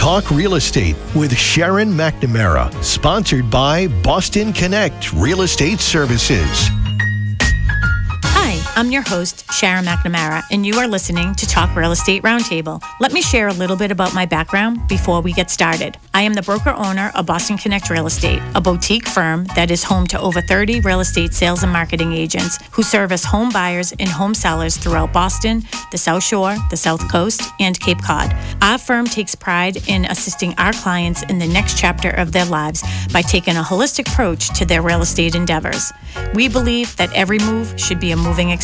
Talk Real Estate with Sharon McNamara, sponsored by Boston Connect Real Estate Services. I'm your host, Sharon McNamara, and you are listening to Talk Real Estate Roundtable. Let me share a little bit about my background before we get started. I am the broker owner of Boston Connect Real Estate, a boutique firm that is home to over 30 real estate sales and marketing agents who service home buyers and home sellers throughout Boston, the South Shore, the South Coast, and Cape Cod. Our firm takes pride in assisting our clients in the next chapter of their lives by taking a holistic approach to their real estate endeavors. We believe that every move should be a moving experience.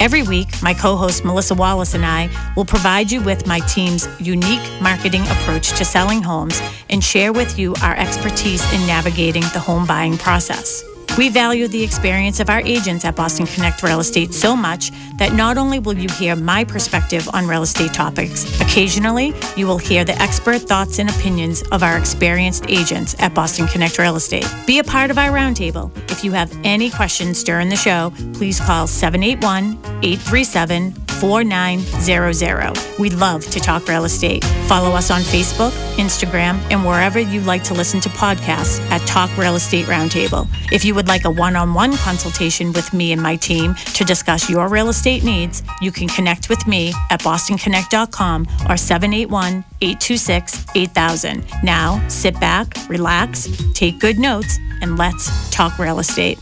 Every week, my co host Melissa Wallace and I will provide you with my team's unique marketing approach to selling homes and share with you our expertise in navigating the home buying process. We value the experience of our agents at Boston Connect Real Estate so much that not only will you hear my perspective on real estate topics, occasionally you will hear the expert thoughts and opinions of our experienced agents at Boston Connect Real Estate. Be a part of our roundtable. If you have any questions during the show, please call 781 837 4900. We love to talk real estate. Follow us on Facebook, Instagram, and wherever you like to listen to podcasts at Talk Real Estate Roundtable. If you would like a one on one consultation with me and my team to discuss your real estate needs, you can connect with me at bostonconnect.com or 781 826 8000. Now, sit back, relax, take good notes, and let's talk real estate.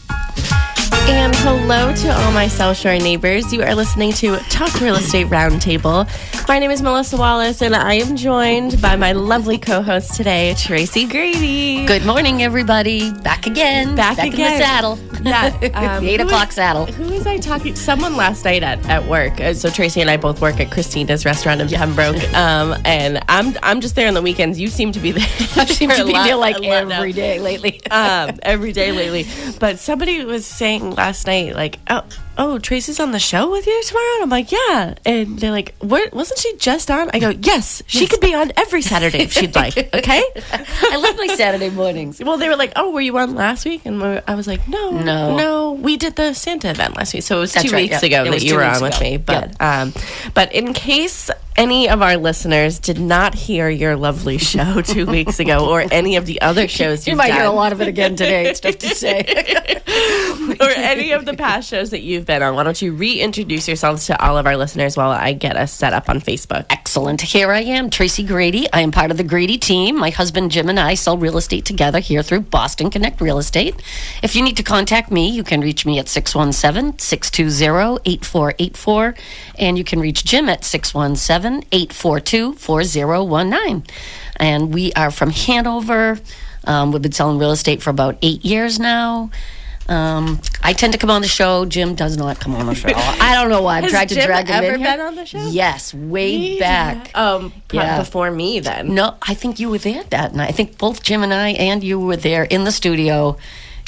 And hello to all my South Shore neighbors. You are listening to Talk Real Estate Roundtable. My name is Melissa Wallace, and I am joined by my lovely co-host today, Tracy Grady. Good morning, everybody. Back again. Back in again. the saddle. Yeah, um, the eight o'clock is- saddle. Who was I talking? Someone last night at, at work. Uh, So Tracy and I both work at Christina's restaurant in Pembroke, um, and I'm I'm just there on the weekends. You seem to be there. I seem to be lot- there like every day lately. um, every day lately. But somebody was saying last night, like, oh, oh, Tracy's on the show with you tomorrow. And I'm like, yeah. And they're like, what? Wasn't she just on? I go, yes. She could be on every Saturday if she'd like. Okay. I love my Saturday mornings. Well, they were like, "Oh, were you on last week?" And I was like, "No, No. no, we did the Santa event last week, so it was That's two right, weeks yeah. ago It that you were on with me." But, um, but in case any of our listeners did not hear your lovely show two weeks ago, or any of the other shows You might hear a lot of it again today. It's tough to say. or any of the past shows that you've been on, why don't you reintroduce yourselves to all of our listeners while I get us set up on Facebook? Excellent. Here I am, Tracy Grady. I am part of the Grady team. My husband Jim and I sell real estate together here through Boston Connect Real Estate. If you need to contact me, you can reach me at 617 620 8484. And you can reach Jim at 617 842 4019. And we are from Hanover. Um, we've been selling real estate for about eight years now. Um, I tend to come on the show. Jim does not come on the show. I don't know why. I've tried to Jim drag him ever in here. been on the show? Yes, way back. Um, Yeah. before me then. No, I think you were there that night. I think both Jim and I and you were there in the studio.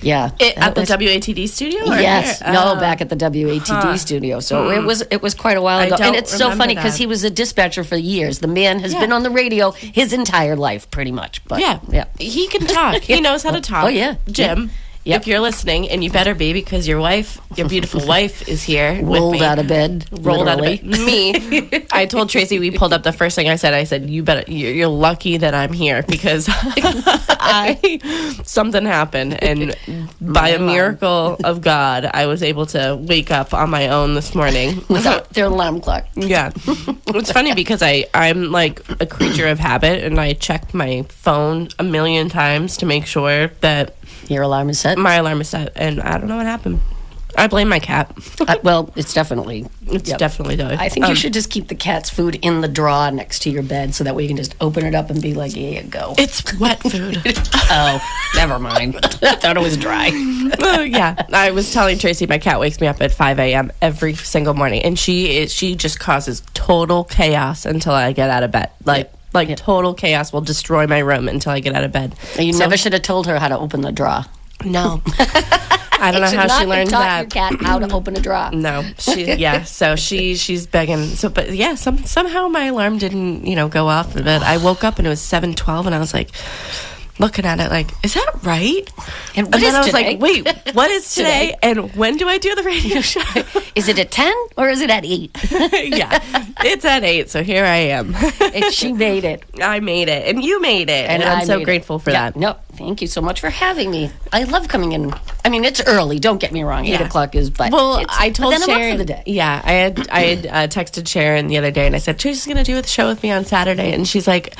Yeah, It, at the was- WATD studio? Or Yes, here? no, Oh. back at the WATD Huh. studio. So hmm. it was it was quite a while ago, and it's so funny because he was a dispatcher for years. The man has Yeah. been on the radio his entire life, pretty much. But Yeah, yeah. He can talk. He knows how to talk. Oh, yeah. Jim. Yep. If you're listening, and you better be because your wife, your beautiful wife, is here. with Rolled out of bed, Rolled out of bed. Me. I told Tracy we pulled up the first thing I said. I said, "You better. You're, you're lucky that I'm here because I something happened, and by a miracle of God, I was able to wake up on my own this morning without their alarm clock. yeah. it's funny because I, I'm like a creature of habit and I check my phone a million times to make sure that Your alarm is set. my alarm is set and I don't know what happened. I blame my cat. Uh, well, it's definitely. It's yep. definitely though. I think you Um, should just keep the cat's food in the drawer next to your bed, so that way you can just open it up and be like, "Here you go." It's wet food. oh, never mind. I thought it was dry. oh, yeah. I was telling Tracy my cat wakes me up at 5 a.m. every single morning and she is she just causes total chaos until I get out of bed. Like like total chaos will destroy my room until I get out of bed. You So- never should have told her how to open the drawer. No. I don't know how she learned that. your cat how to open a drawer. No, she yeah. So she she's begging. So but yeah, some somehow my alarm didn't you know go off. But I woke up and it was seven twelve, and I was like, looking at it like, is that right? And And, then I was today? like, wait, what is today? and when do I do the radio show? Is it at 10 or is it at 8? yeah, it's at eight, so here I am. And she made it. I made it, and you made it, and, I I'm so made it. grateful for Yeah, that. No, thank you so much for having me. I love coming in. I mean, it's early. Don't get me wrong. Eight o'clock is, but Well, it's- I but told up Sharon for the day. Yeah, I had I had uh, texted Sharon the other day, and I said Tracy's going to do a show with me on Saturday, and she's like.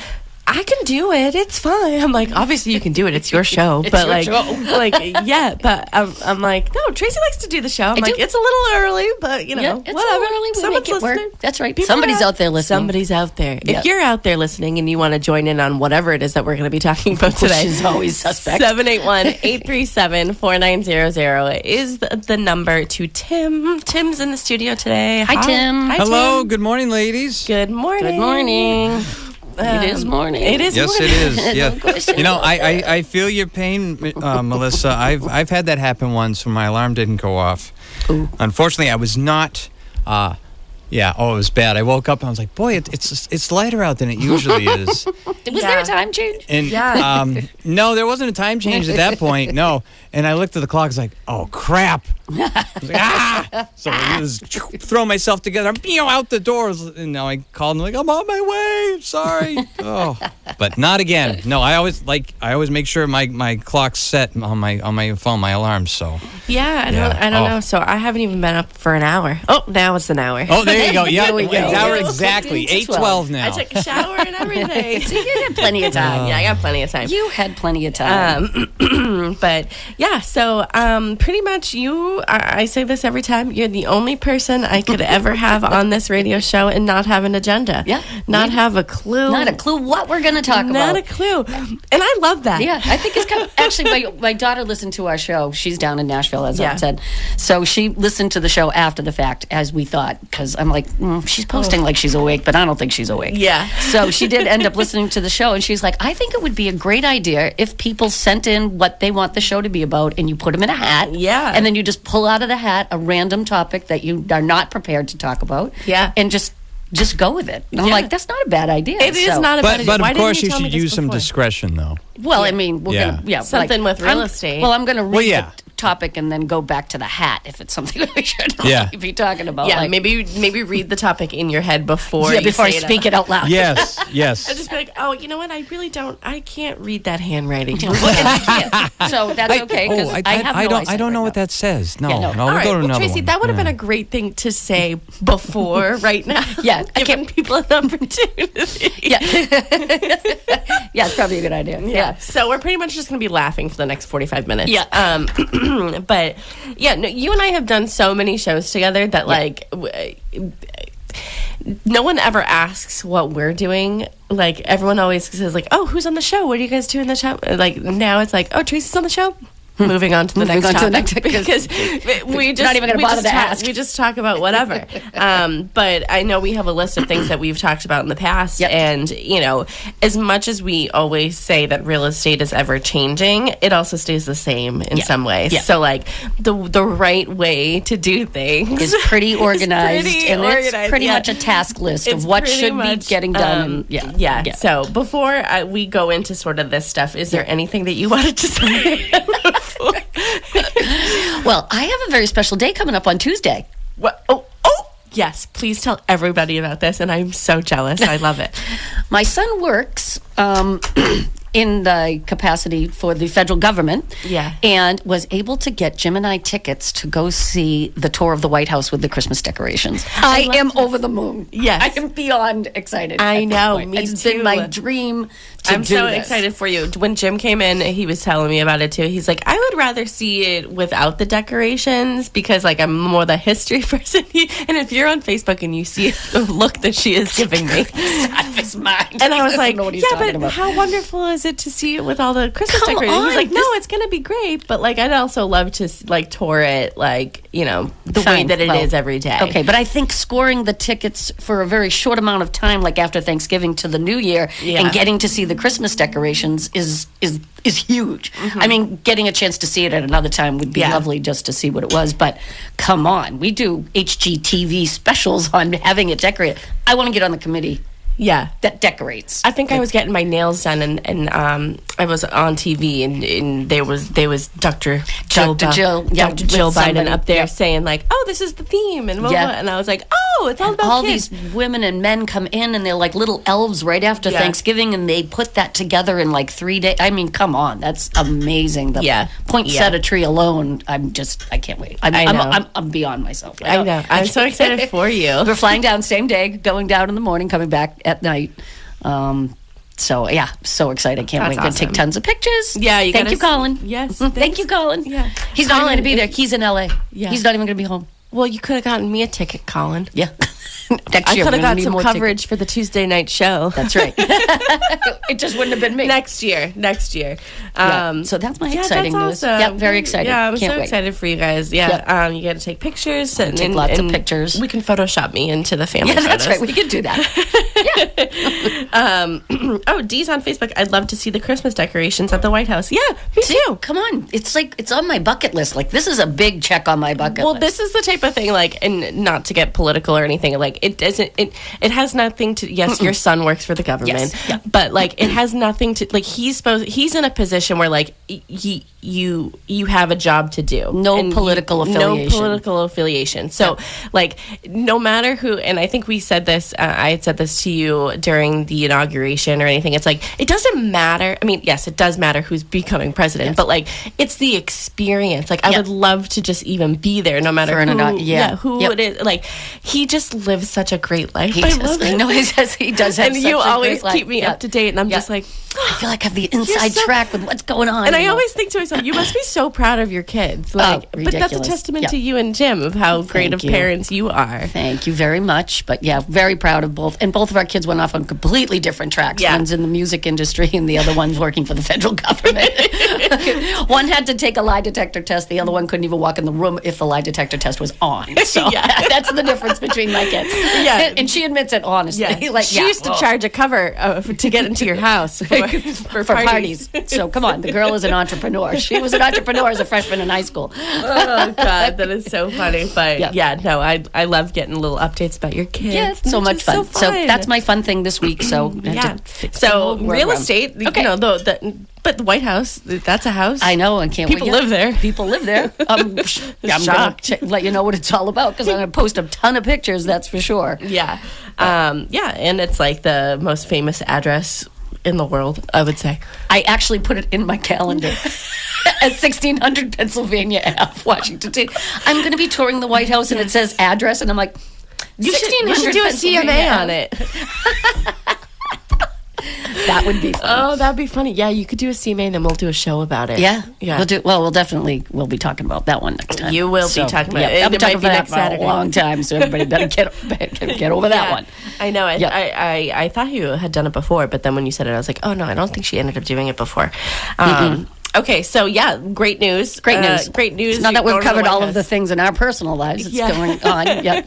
I can do it. It's fine. I'm like, obviously you can do it. It's your show. but your like, show. like, yeah. But I'm, I'm like, no. Tracy likes to do the show. I'm I like, do. it's a little early, but you know, Yeah, it's a whatever. little early. We Someone's make it work. listening. That's right. People Somebody's are out there listening. Somebody's out there. Yep. If you're out there listening and you want to join in on whatever it is that we're going to be talking about today, is always suspect. 781-837-4900 is the, the number to Tim. Tim's in the studio today. Hi, Tim. Hi, Hello, Tim. good morning, ladies. Good morning. Good morning. It is morning. It is Yes, morning. it is. Yeah. question. You know, I, I, I feel your pain, uh, Melissa. I've I've had that happen once when my alarm didn't go off. Unfortunately, I was not. Uh, yeah. Oh, it was bad. I woke up and I was like, boy, it, it's it's lighter out than it usually is. Was there a time change? And Yeah. um, no, there wasn't a time change at that point. No. And I looked at the clock. I was like, oh crap. I was like, ah! So I just throw myself together. I'm you know, out the doors. And now I called and like, I'm on my way. Sorry. Oh, but not again. No, I always like. I always make sure my my clock's set on my on my phone, my alarms. So. Yeah, I don't, Yeah. I don't Oh. know. So I haven't even been up for an hour. Oh, now it's an hour. Oh, there you go. Yeah, There we go. hour exactly. Eight twelve now. I took a shower and everything. So you had plenty of time. yeah, I got plenty of time. You had plenty of time. Um, but yeah, so um, pretty much you, I, I say this every time, you're the only person I could ever have on this radio show and not have an agenda. Yeah. Not Yeah. have a clue. Not a clue what we're going to talk Not about. Not a clue. And I love that. Yeah, I think it's kind of actually my my daughter listened to our show. She's down in Nashville, as Yeah. I said. So she listened to the show after the fact, as we thought, because I'm like, mm, she's posting like she's awake, but I don't think she's awake. Yeah. So she did end up listening to the show, and she's like, I think it would be a great idea if people sent in what they want the show to be about, and you put them in a hat. Yeah. And then you just pull out of the hat a random topic that you are not prepared to talk about. Yeah. And just just go with it. And I'm Yeah. like, that's not a bad idea. It is So- not a bad idea. but Why of course you tell me should this use some discretion though. Well, I mean, we're Yeah. gonna yeah Something with real I'm- estate. Well, I'm gonna read Well, yeah. the topic and then go back to the hat if it's something we should Yeah. be talking about. Yeah, like- maybe maybe read the topic in your head before yeah, you before I say speak it out loud. Yes, yes. I'll just be like, oh, you know what? I really don't. I can't read that handwriting. And I can't. So that's I- okay because oh, I, I, have I no don't. I don't know right what now. that says. No, Yeah, no. no. All we'll right, go to well, another Tracy, one. that would have Yeah. been a great thing to say before, right now. Yeah, I giving people an opportunity. Yeah, yeah, it's probably a good idea. Yeah. So we're pretty much just going to be laughing for the next 45 minutes. Yeah. Um, but yeah, no, you and I have done so many shows together that like w- uh, no one ever asks what we're doing. Like everyone always says like, "Oh, who's on the show? What are you guys doing the show?" Like now it's like, "Oh, Tracy's on the show." Moving on to the Moving next on to the topic next- because we just Not even gonna we bother to talk- ask. We just talk about whatever. um, but I know we have a list of things that we've talked about in the past, Yep. and you know, as much as we always say that real estate is ever changing, it also stays the same in Yeah. some ways. Yeah. So like the the right way to do things Is pretty organized, pretty and organized, it's pretty yeah. much a task list It's of what should much, be getting done. um, and, yeah, yeah, So before uh, we go into sort of this stuff, is there anything that you wanted to say? Well, I have a very special day coming up on Tuesday. what? Oh, oh, yes. Please tell everybody about this, and I'm so jealous. I love it. My son works um, in the capacity for the federal government. Yeah. And was able to get Jim and I tickets to go see the tour of the White House with the Christmas decorations. I, love am that. over the moon. Yes. I am beyond excited. I know, me It's too. been my dream I'm so this. excited for you. When Jim came in, he was telling me about it too. He's like, I would rather see it without the decorations because, like, I'm more the history person. and if you're on Facebook and you see the look that she is giving me, Out of his mind. and I was like, know what he's yeah, but about. how wonderful is it to see it with all the Christmas Come decorations? He's on, like, no, it's gonna be great, but like, I'd also love to like tour it, like, you know, the way that it is Well, every day. Okay, but I think scoring the tickets for a very short amount of time, like after Thanksgiving to the New Year, Yeah. and getting to see the Christmas decorations is is is huge. I mean, getting a chance to see it at another time would be Mm-hmm. Yeah. lovely just to see what it was. But come on, we do HGTV specials on having it decorated. I want to get on the committee Yeah. that decorates. I think I was getting my nails done, and, and um, I was on TV, and, and there was there was Dr. Jill, Dr. Jill, yeah, Dr. Jill Biden somebody, up there yeah. saying like, "Oh, this is the theme," and blah, Yeah. blah, and I was like, "Oh, it's all about all kids." these women and men come in and they're like little elves right after Yeah. Thanksgiving and they put that together in like three days. I mean, come on, that's amazing. The Yeah. poinsettia tree alone, I'm just, I can't wait. I'm, I I'm, know. I'm, I'm beyond myself. I know. I'm so excited for you. We're flying down same day, going down in the morning, coming back at night. Um, so yeah, so excited! Can't That's wait. Gonna take tons of pictures. Yeah, you thank you, Colin. Yes, thank you, Colin. Yeah. he's not going to be there. He's in L.A. Yeah. he's not even going to be home. Well, you could have gotten me a ticket, Colin. Yeah, next I could have got some more tickets. coverage for the Tuesday night show. That's right. it just wouldn't have been me. next year. Next year. Yeah. Um, So that's my yeah, exciting that's news. awesome. Yeah, very excited. Yeah, I'm Can't so wait. excited for you guys. Yeah, Yeah. um, you got to take pictures and take and- lots of pictures. We can Photoshop me into the family. Yeah, that's right. We could do that. Um, oh, Dee's on Facebook. I'd love to see the Christmas decorations at the White House. Yeah, me too. Come on, it's like it's on my bucket list. Like this is a big check on my bucket Well, list. this is the type of thing, like, and not to get political or anything, like, it doesn't, it, it has nothing to, yes, your son works for the government, Yes, yeah. but, like, it has nothing to, like, he's supposed, he's in a position where, like, he, you, you have a job to do. No And you- political No affiliation. political affiliation. So, like, no matter who, and I think we said this, uh, I had said this to you during the inauguration or anything, it's like, it doesn't matter. I mean, yes, it does matter who's becoming president, but, like, it's the experience. Like, I Yeah. would love to just even be there no matter who, yeah. who Yep. it is. Like he just lives such a great life. he I does. love it. No, he does. He does have and you always keep me Yeah. up to date, and I'm Yeah. just like, I feel like I have the inside so- track with what's going on. and I know? always think to myself, you must be so proud of your kids. Oh, like, but that's a Oh, testament Yeah. to you and Jim of how great of you. parents you are. Thank you very much. But yeah, very proud of both. And both of our kids went off on completely different tracks. One's in the music industry and the other one's working for the federal government. one had to take a lie detector test. The other one couldn't even walk in the room if the lie detector test was on. So Yeah. that's the difference between my kids. Yeah. And she admits it honestly. Yeah, like, she yeah, used to oh. charge a cover uh, to get into your house for, for, for parties. parties. So come on, the girl is an entrepreneur. She was an entrepreneur as a freshman in high school. oh God, that is so funny. But Yeah. yeah, no, I I love getting little updates about your kids. Yeah, so much fun. So, So, that's my fun thing this week. So yeah. to So real estate, Okay. you know, the, the but the White House, that's a house. I know, and can't People wait. Yeah, live there. People live there. Um, I'm Shocked. ch- let you know what it's all about because I'm going to post a ton of pictures. That's for sure. Yeah. Um, yeah, and it's like the most famous address in the world, I would say. I actually put it in my calendar at 1600 Pennsylvania Ave, Washington State. I'm going to be touring the White House, and it says address, and I'm like, You should, you should do a CMA on it. That would be fun. Oh, that'd be funny. Yeah, you could do a CMA and then we'll do a show about it. yeah, Yeah. We'll do. Well, we'll definitely we'll be talking about that one next time. You will be talking about it. I'll be It talking about that for Saturday. a long time, so everybody better get get, get over that one. I know. I, Yeah. I, I, I thought you had done it before, but then when you said it, I was like, oh no, I don't think she ended up doing it before. Um, okay, so yeah, great news. Great Uh, news. great news. Now that we've going to the covered all of the things in our personal lives, it's Yeah. going on. Yeah.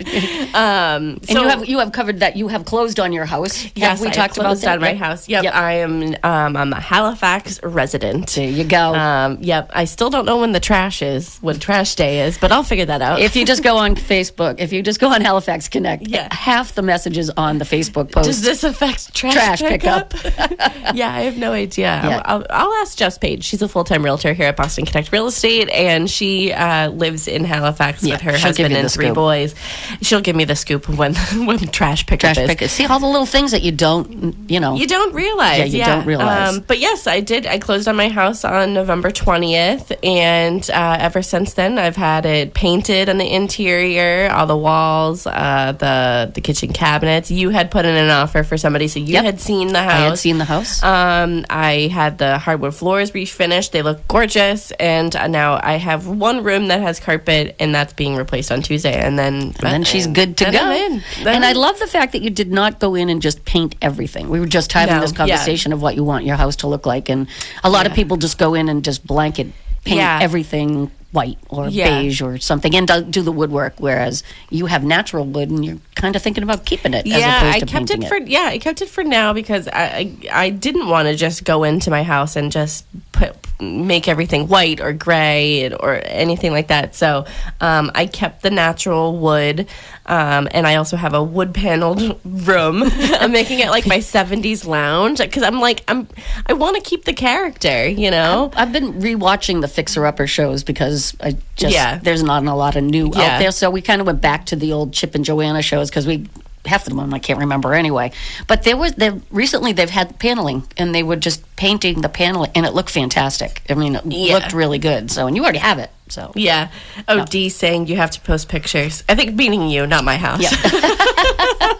Um, And so you have you have covered that you have closed on your house. Yes, have we I talked about that? on my Yep. house. Yep, Yep. I am. Um, I'm a Halifax resident. There you go. Um, yep, I still don't know when the trash is, when trash day is, but I'll figure that out. if you just go on Facebook, if you just go on Halifax Connect, Yeah. half the messages on the Facebook post. Does this affect trash, Trash pickup? yeah, I have no idea. Yeah. I'll, I'll ask Jess Page. She's a full time realtor here at Boston Connect Real Estate, and she uh, lives in Halifax Yeah, with her husband and three scoop. boys. She'll give me the scoop when when trash pickup trash is. pick. See all the little things that you don't, you know. You don't realize. Yeah, you don't realize. Um, but yes, I did. I closed on my house on November 20th. And uh, ever since then, I've had it painted on the interior, all the walls, uh, the, the kitchen cabinets. You had put in an offer for somebody, so you Yep. had seen the house. I had seen the house. Um, I had the hardwood floors refinished. They look gorgeous. And uh, now I have one room that has carpet, and that's being replaced on Tuesday. And then, and then she's good to then go. I'm in. Then And I love the fact that you did not go in and just paint everything. We were just having No, this yeah. conversation of what you want your house to look like, and a lot of people just go in and just blanket paint Yeah. everything white or Yeah. beige or something, and do, do the woodwork. Whereas you have natural wood, and you're kind of thinking about keeping it. as yeah, opposed I kept it for yeah, I kept it for now because I I, I didn't want to just go into my house and just put make everything white or gray or anything like that. So um, I kept the natural wood, um, and I also have a wood paneled room. I'm making it like my 70s lounge because I'm like I'm I want to keep the character, you know. I've been rewatching the Fixer Upper shows because I just Yeah. there's not a lot of new Yeah. out there. So we kind of went back to the old Chip and Joanna shows because we half of them I can't remember anyway. But there was there recently they've had paneling and they were just painting the paneling and it looked fantastic. I mean, it Yeah. looked really good. So and you already have it. So Yeah. Oh, D saying you have to post pictures. I think meaning you, not my house. Yeah.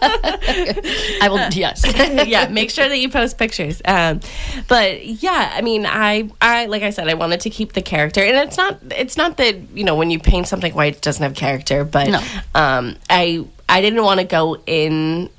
I will. Yes. yeah, make sure that you post pictures. Um, but yeah, I mean, I, I, like I said, I wanted to keep the character, and it's not, it's not that you know when you paint something white, it doesn't have character, but No. um, I, I didn't want to go in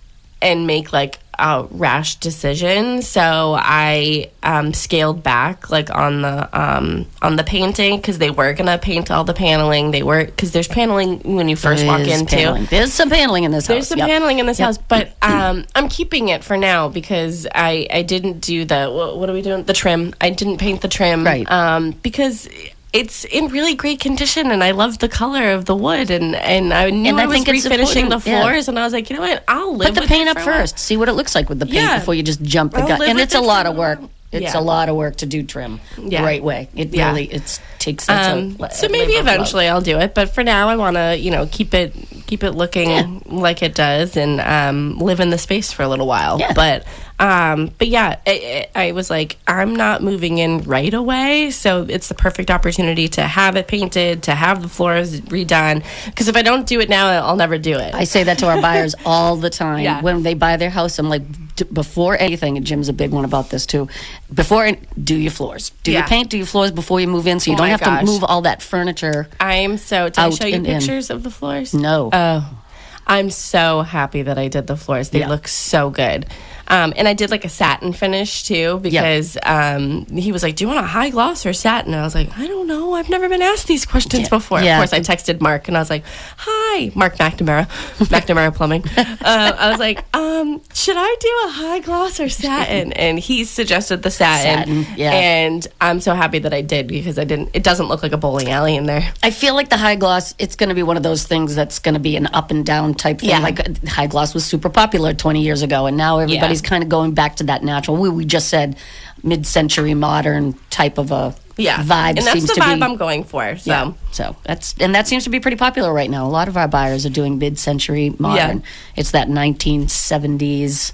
and make like a rash decision, so I um, scaled back like on the um, on the painting because they were gonna paint all the paneling. They were because there's paneling when you first walk in too. There's some paneling in this house. There's house. some Yep. paneling in this Yep. house, but um, I'm keeping it for now because I I didn't do the what, what are we doing? The trim. I didn't paint the trim, Right. Um, because it's in really great condition, and I love the color of the wood, and and I knew And I, I was think it's refinishing the important, yeah. floors, and I was like, you know what? I'll live Put the with paint it up for a while. first. See what it looks like with the paint Yeah. before you just jump the gun. And it's a lot of work. It's Yeah. a lot of work to do trim the Yeah. right way. It really it takes. Um, a, so maybe labor of love. eventually I'll do it, but for now I want to, you know, keep it keep it looking like it does and um, live in the space for a little while. But um, but yeah, I, I I was like, I'm not moving in right away, so it's the perfect opportunity to have it painted, to have the floors redone. Because if I don't do it now, I'll never do it. I say that to our buyers all the time. Yeah. When they buy their house, I'm like, d- before anything, and Jim's a big one about this too. Before, do your floors. Do your paint, do your floors before you move in so you Oh don't have gosh. to move all that furniture. I'm so. Did I show you and in. pictures of the floors? No. Oh, I'm so happy that I did the floors. They Yeah. look so good. Um, and I did like a satin finish too because um, he was like, "Do you want a high gloss or satin?" And I was like, "I don't know. I've never been asked these questions Yeah. before." Yeah. Of course, I texted Mark and I was like, "Hi, Mark McNamara, McNamara Plumbing." uh, I was like, um, "Should I do a high gloss or satin?" And he suggested the satin. Satin, yeah. And I'm so happy that I did because I didn't. It doesn't look like a bowling alley in there. I feel like the high gloss, it's going to be one of those things that's going to be an up and down type thing. Yeah. Like uh, high gloss was super popular 20 years ago, and now everybody's kind of going back to that natural. We, we just said mid century modern type of a yeah vibe and that's seems the to vibe be. i'm going for so Yeah. So that's and that seems to be pretty popular right now. A lot of our buyers are doing mid-century modern. Yeah. It's that 1970s.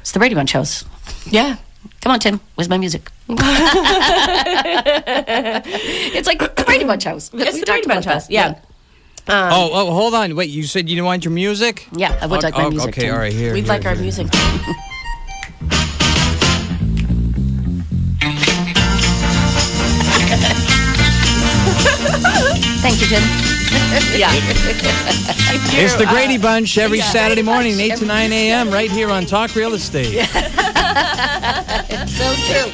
It's the Brady Bunch house. yeah Come on, Tim. Where's my music? it's like the Brady Bunch house. it's We the talked Brady Bunch house that. yeah, Um, oh, oh, hold on. Wait, you said you didn't want your music? Yeah, I would like my Oh, music. Okay, Tim. all right, here. we'd here, like our here. music Thank you, Jim. yeah It's the Grady uh, Bunch every Saturday morning, 8 to 9 a.m., right here on Talk Real Estate. It's so true.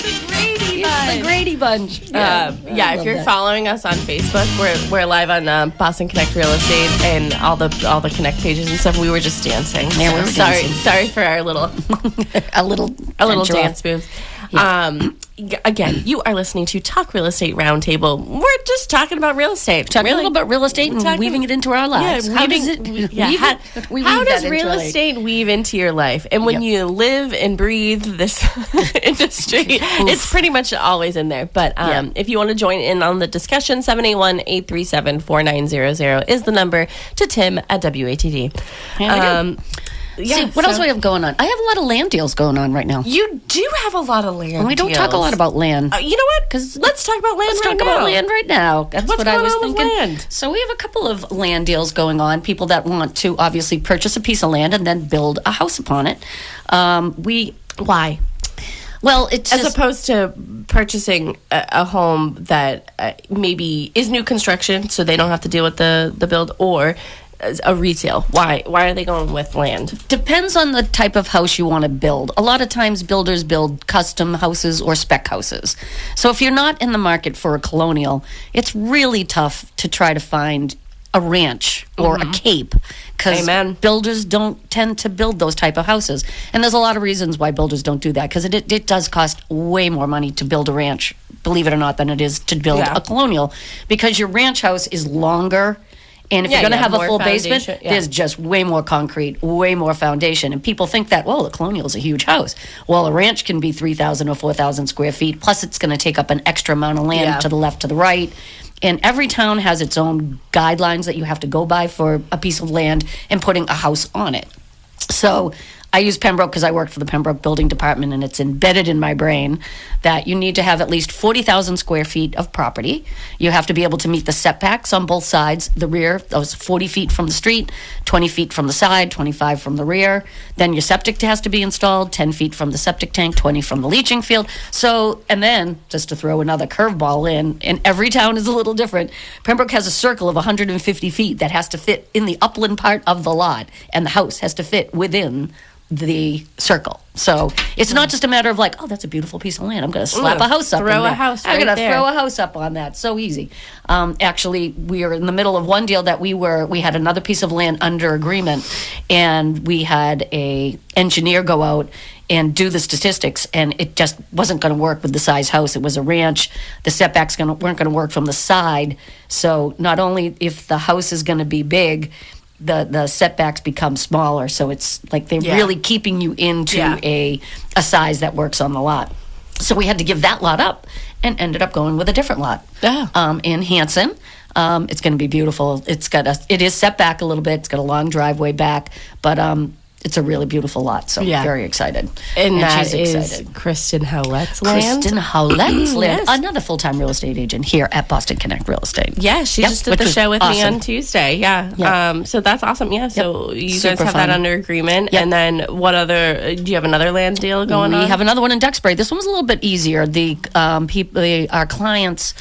It's the Grady Bunch. uh, yeah, I if you're that. following us on Facebook, we're, we're live on um, Boston Connect Real Estate and all the all the Connect pages and stuff. We were just dancing. Yeah, we were sorry, dancing. sorry for our little a little, a little venture off. Move. Um, again, you are listening to Talk Real Estate Roundtable. We're just talking about real estate. Talking really. a little about real estate and Talking- weaving it into our lives. Yeah, how weaving, does it? yeah, weave how, it- we how does real estate weave into your life? And when Yep. you live and breathe this industry, it's pretty much always in there. But um, Yeah. if you want to join in on the discussion, 781-837-4900 is the number to Tim at WATD. Um, yeah, See, what else so- do we have going on? I have a lot of land deals going on right now. You do have a lot of land. And we don't talk a lot about land. Uh, you know what? 'Cause let's talk about land. Let's right talk about land right now. That's What's what I was thinking. land? So we have a couple of land deals going on. People that want to obviously purchase a piece of land and then build a house upon it. Um, we Why? well, it's as just, opposed to purchasing a, a home that uh, maybe is new construction, so they don't have to deal with the the build, or a retail. Why? Why are they going with land? depends on the type of house you want to build. A lot of times, builders build custom houses or spec houses. So if you're not in the market for a colonial, it's really tough to try to find a ranch or a mm-hmm. cape because builders don't tend to build those type of houses and there's a lot of reasons why builders don't do that because it, it, it does cost way more money to build a ranch believe it or not than it is to build Yeah. a colonial because your ranch house is longer and if Yeah, you're going to you have have a full basement yeah. there's just way more concrete way more foundation and people think that well a colonial is a huge house well a ranch can be 3000 or 4000 square feet plus it's going to take up an extra amount of land Yeah. to the left to the right and every town has its own guidelines that you have to go by for a piece of land and putting a house on it so I use Pembroke because I work for the Pembroke Building Department, and it's embedded in my brain that you need to have at least 40,000 square feet of property. You have to be able to meet the setbacks on both sides, the rear, those 40 feet from the street, 20 feet from the side, 25 from the rear. Then your septic has to be installed, 10 feet from the septic tank, 20 from the leaching field. So, and then just to throw another curveball in, and every town is a little different. Pembroke has a circle of 150 feet that has to fit in the upland part of the lot, and the house has to fit within the circle. So it's not just a matter of like, oh, that's a beautiful piece of land. I'm going to slap Mm, a house up. throw a house I'm right going to throw a house up on that. So easy. Um, actually, we are in the middle of one deal that we were. We had another piece of land under agreement, and we had a engineer go out and do the statistics, and it just wasn't going to work with the size house. It was a ranch. The setbacks gonna, weren't going to work from the side. So not only if the house is going to be big. The, the setbacks become smaller, so it's like they're Yeah. really keeping you into Yeah. a a size that works on the lot. So we had to give that lot up and ended up going with a different lot Oh. um, in Hanson. Um, it's going to be beautiful. It's got a, it is set back a little bit. It's got a long driveway back, but um, it's a really beautiful lot. So Yeah. very excited. And, that she's is excited. Kristen Howlett's land. Kristen Howlett's land, Yes. another full time real estate agent here at Boston Connect Real Estate. Yeah, she Yep, just did the show with me on Tuesday. Yeah. Yeah. Um, so that's awesome. Yeah. So you guys have fun. that under agreement. Yep. And then what other, do you have another land deal going we on? We have another one in Duxbury. This one was a little bit easier. The um, people, our clients,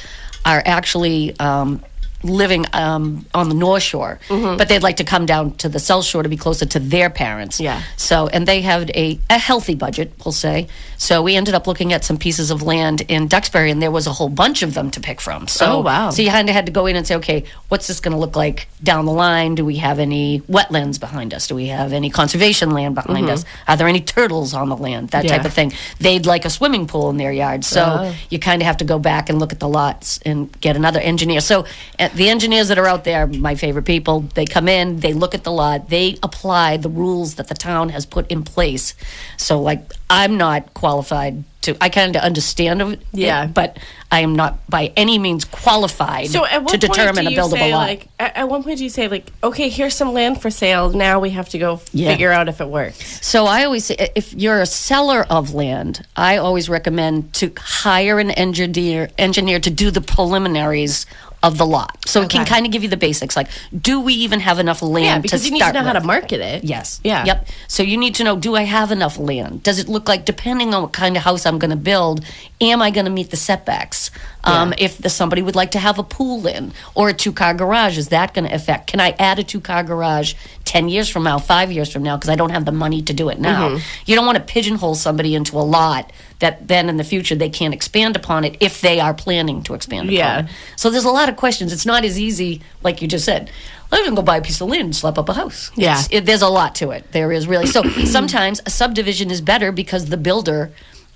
are actually um, living um, on the North Shore, but they'd like to come down to the South Shore to be closer to their parents. Yeah. So, and they have a, a healthy budget, we'll say. So we ended up looking at some pieces of land in Duxbury, and there was a whole bunch of them to pick from. So, Oh, wow. So you kind of had to go in and say, okay, what's this going to look like down the line? Do we have any wetlands behind us? Do we have any conservation land behind us? Are there any turtles on the land? That type Mm-hmm. Of thing. They'd like a swimming pool in their yard. So Oh. you kind of have to go back and look at the lots and get another engineer. So uh, the engineers that are out there, my favorite people, they come in, they look at the lot, they apply the rules that the town has put in place. So, like, I'm not qualified to, I kind of understand it, Yeah. but I am not by any means qualified so at what to determine point do a you buildable say, lot. like, at, at one point do you say, like, okay, here's some land for sale. Now we have to go Yeah. figure out if it works. So I always say, if you're a seller of land, I always recommend to hire an engineer engineer to do the preliminaries of the lot. So it can kind of give you the basics, like do we even have enough land Yeah, to because you need to know how to market it. Yes. Yeah. Yep. So you need to know do I have enough land? Does it look like, depending on what kind of house I'm going to build, am I going to meet the setbacks? Um, If the, somebody would like to have a pool in or a two car garage, is that going to affect? Can I add a two car garage 10 years from now, five years from now, because I don't have the money to do it now? Mm-hmm. You don't want to pigeonhole somebody into a lot that then in the future they can't expand upon it if they are planning to expand upon Yeah. it. So there's a lot of questions. It's not as easy, like you just said. I'm gonna go buy a piece of land and slap up a house. Yeah. It, there's a lot to it. There is really. So sometimes a subdivision is better because the builder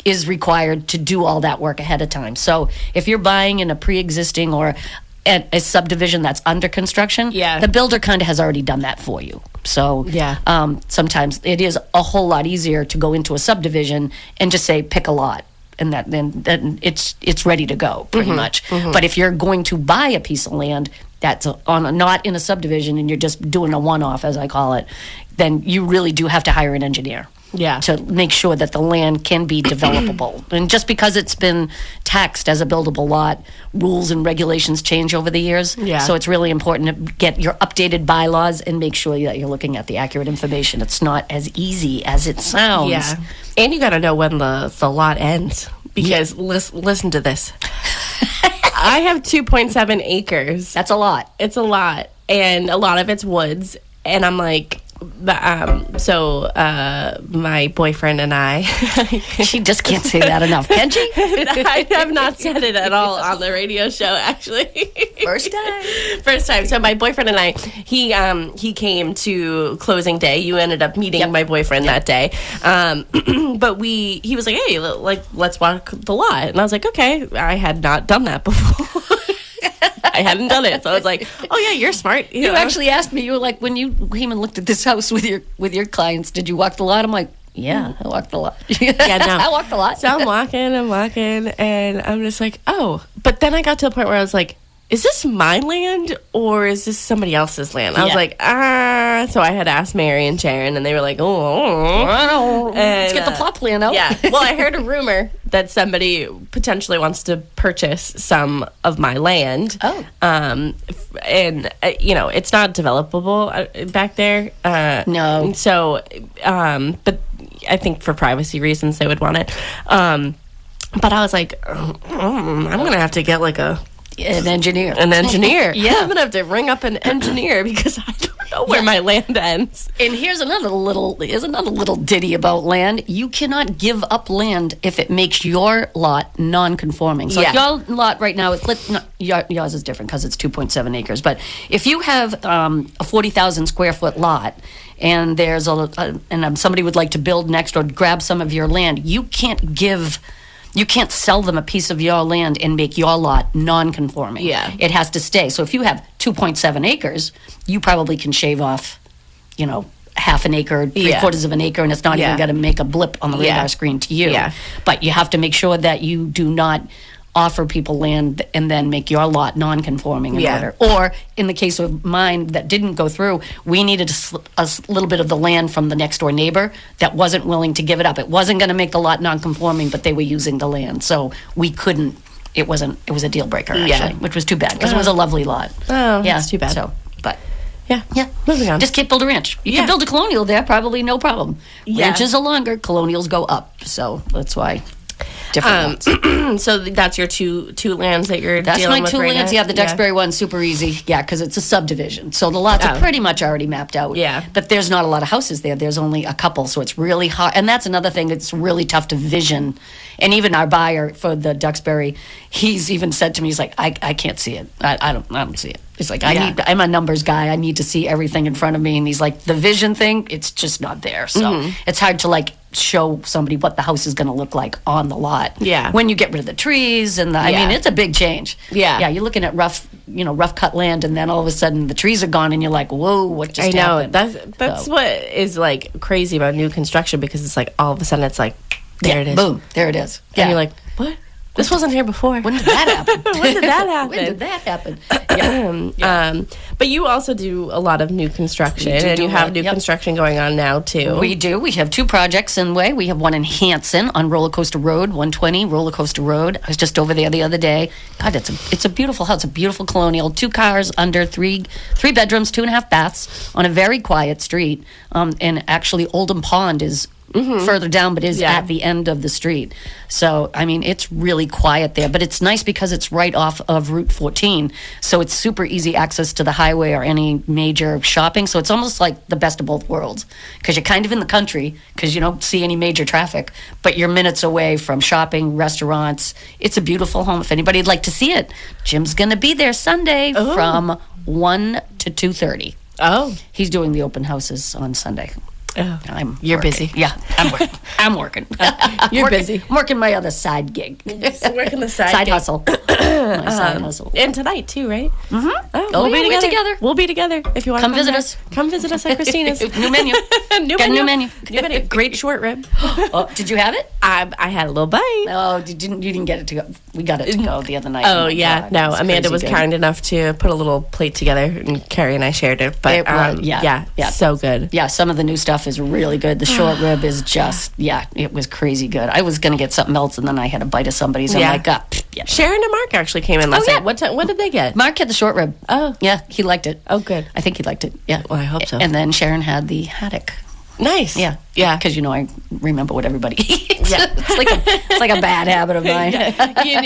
is required to do all that work ahead of time. So if you're buying in a pre-existing or a, a subdivision that's under construction, Yeah. the builder kind of has already done that for you. So Yeah. um, sometimes it is a whole lot easier to go into a subdivision and just say pick a lot and that then then it's it's ready to go pretty much but if you're going to buy a piece of land that's a, on a, not in a subdivision and you're just doing a one-off as i call it then you really do have to hire an engineer Yeah. to make sure that the land can be developable and just because it's been taxed as a buildable lot rules and regulations change over the years Yeah. so it's really important to get your updated bylaws and make sure that you're looking at the accurate information it's not as easy as it sounds Yeah. And you got to know when the, the lot ends because lis- listen to this. I have 2.7 acres. that's a lot It's a lot. And a lot of it's woods. And I'm like, um, so uh, my boyfriend and I, She just can't say that enough, can she? I have not said it at all on the radio show. Actually, First time. First time. So my boyfriend and I, he um he came to closing day. You ended up meeting Yep. my boyfriend that day. Um, but we he was like, hey, l- like let's walk the lot, and I was like, okay. I had not done that before. I hadn't done it, so I was like, oh yeah, you're smart. You actually asked me. You were like, when you came and looked at this house with your with your clients, did you walk the lot? I'm like, yeah, mm. I walked the lot. Yeah, no. I walked the lot. So I'm walking I'm walking, and I'm just like, oh. But then I got to the point where I was like, is this my land or is this somebody else's land? I was like, ah. So I had asked Mary and Sharon, and they were like, oh. Let's get the uh, plot plan out. Yeah. Well, I heard a rumor that somebody potentially wants to purchase some of my land. Oh. Um, and uh, you know, it's not developable uh, back there. Uh, No. So, um, but I think for privacy reasons they would want it. Um, but I was like, "Mm, I'm gonna have to get like a an engineer. an engineer. Yeah. I'm gonna have to ring up an engineer because I don't know where Yeah. my land ends. And here's another little here's another little ditty about land. You cannot give up land if it makes your lot non-conforming. So Yeah. your lot right now is let no, yours is different because it's 2.7 acres. But if you have um, a 40,000 square foot lot and there's a, a and um, somebody would like to build next or grab some of your land, you can't give. You can't sell them a piece of your land and make your lot non-conforming. Yeah. it has to stay. So if you have 2.7 acres, you probably can shave off you know, half an acre, three Yeah. quarters of an acre, and it's not Yeah. even going to make a blip on the Yeah. radar screen to you. Yeah. But you have to make sure that you do not offer people land and then make your lot non-conforming in Yeah. order. Or in the case of mine that didn't go through, we needed a, sl- a little bit of the land from the next door neighbor that wasn't willing to give it up. It wasn't going to make the lot non-conforming, but they were using the land, so we couldn't. It wasn't. It was a deal breaker, actually, Yeah. which was too bad because it was a oh. lovely lot. Oh, yeah, that's too bad. So, but Yeah. yeah. Moving on. Just can't build a ranch. You Yeah. can build a colonial there, probably no problem. Yeah. Ranches are longer, colonials go up. So that's why different Um, lots. so that's your two two lands that you're That's dealing my with two right lands. now? Yeah, the Duxbury one's super easy. Yeah, because it's a subdivision. So the lots Oh. are pretty much already mapped out. Yeah. But there's not a lot of houses there. There's only a couple. So it's really hard. And that's another thing. It's really tough to vision. And even our buyer for the Duxbury, he's even said to me, he's like, I, I can't see it. I, I don't I don't see it. He's like, I Yeah. need, I'm a numbers guy. I need to see everything in front of me. And he's like, the vision thing, it's just not there. So Mm-hmm. it's hard to like show somebody what the house is going to look like on the lot. Yeah. When you get rid of the trees and the, I Yeah. mean, it's a big change. Yeah. Yeah. You're looking at rough, you know, rough cut land, and then all of a sudden the trees are gone, and you're like, whoa, what just I know happened? that's that's So- what is like crazy about new construction because it's like all of a sudden it's like there Yeah, it is. Boom. There it is. And Yeah. you're like, what? This wasn't here before. when did that happen? when did that happen? when did that happen? Yeah. Um, but you also do a lot of new construction, do and you have lot, new yep. construction going on now too. We do. We have two projects in way. We have one in Hanson on Roller Coaster Road, 120 Roller Coaster Road. I was just over there the other day. God, it's a it's a beautiful house, a beautiful colonial. Two cars under three three bedrooms, two and a half baths on a very quiet street. Um, and actually, Oldham Pond is. Mm-hmm. Further down, but is Yeah. at the end of the street. So, I mean, it's really quiet there, but it's nice because it's right off of Route 14. So, it's super easy access to the highway or any major shopping. So, it's almost like the best of both worlds because you're kind of in the country because you don't see any major traffic, but you're minutes away from shopping, restaurants. It's a beautiful home. If anybody'd like to see it, Jim's going to be there Sunday oh. from 1 to 2.30. oh, He's doing the open houses on Sunday. Oh. I'm You're working. busy. Yeah, I'm working. I'm working. You're Working- busy. I'm working my other side gig. working the side, side gig. hustle. my side hustle. and tonight too, right? Mm-hmm. Oh, Oh, we'll be together. together. We'll be together if you want to. Come to visit back. us. Come visit us at Christina's. new menu. new Got a menu. new menu. New menu. Great short rib. Oh, did you have it? I, I had a little bite. Oh, you didn't you didn't get it to go? We got it to go the other night. Oh my yeah, God, no. was Amanda was good. kind enough to put a little plate together, and Carrie and I shared it. But It um, yeah, yeah, yeah. so good. Yeah, some of the new stuff is really good. The short rib is just yeah, it was crazy good. I was gonna get something else, and then I had a bite of somebody's. so I'm Yeah. like, ah, pfft, yeah. Sharon and Mark actually came in last Oh, yeah. night. What time? What did they get? Mark had the short rib. Oh. yeah, he liked it. Oh, good. I think he liked it. Yeah. Well, I hope so. And then Sharon had the haddock. Nice. Yeah, Yeah. because you know I remember what everybody eats. Yeah. it's like a it's like a bad habit of mine. You-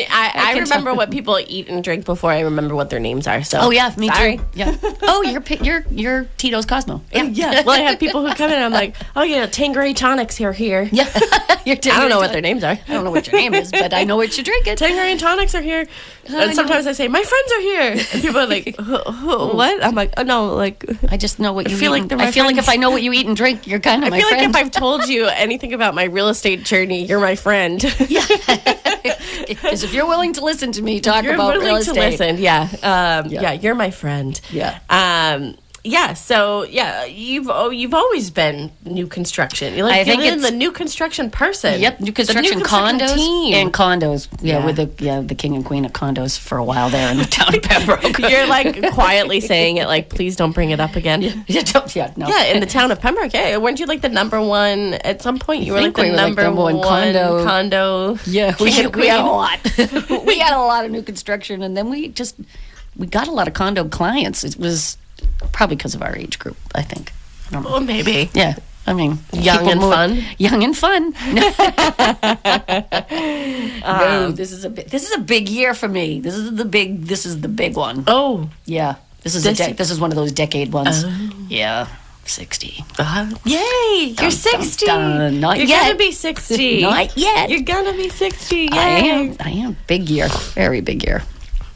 I, I can remember what people eat and drink before I remember what their names are. So Oh yeah, me sorry. too. Yeah. Oh, you're you're you're Tito's Cosmo. Yeah. Yeah. Well, I have people who come in and I'm like, oh yeah, Tanqueray tonics here here. Yeah. you're I don't know what their names are. I don't know what your name is, but I know what you're drinking. Tanqueray tonics are here. And sometimes I say, my friends are here. And people are like, who, who, what? I'm like, oh no, like, I just know what you feel eat like and- I feel like if. I know what you eat and drink, you're kind of my friend. like if I've told you anything about my real estate journey, you're my friend. Because if you're willing to listen to me talk you're about real to estate, listen. Yeah. Um, Yeah. yeah. You're my friend. Yeah. Um, yeah. So yeah, you've oh, you've always been new construction. You're like I you're think in it's- the new construction person. Yep, new construction, construction condos team. and condos. Yeah, Yeah. with the yeah the king and queen of condos for a while there in the town of Pembroke. You're like quietly saying it, like, please don't bring it up again. Yeah. yeah, don't- yeah, no. in the town of Pembroke. Yeah, weren't you like the number one at some point? You were like the we were, like, number, number one one condo- condo. Yeah, we, and we had a lot. we had a lot of new construction, and then we just we got a lot of condo clients. It was probably because of our age group, I think. I don't know. Well, maybe. Yeah, I mean, Young and move- fun? Young and fun. Um, no, this is a big, this is a big year for me. This is the big. This is the big one. Oh, Yeah, this is This- a de- this is one of those decade ones. Yeah, sixty. Uh-huh. yay! You're dun, 60. dun. Not You're yet. gonna be 60. Not yet. You're gonna be 60. Yay. I am. I am. Big year. Very big year.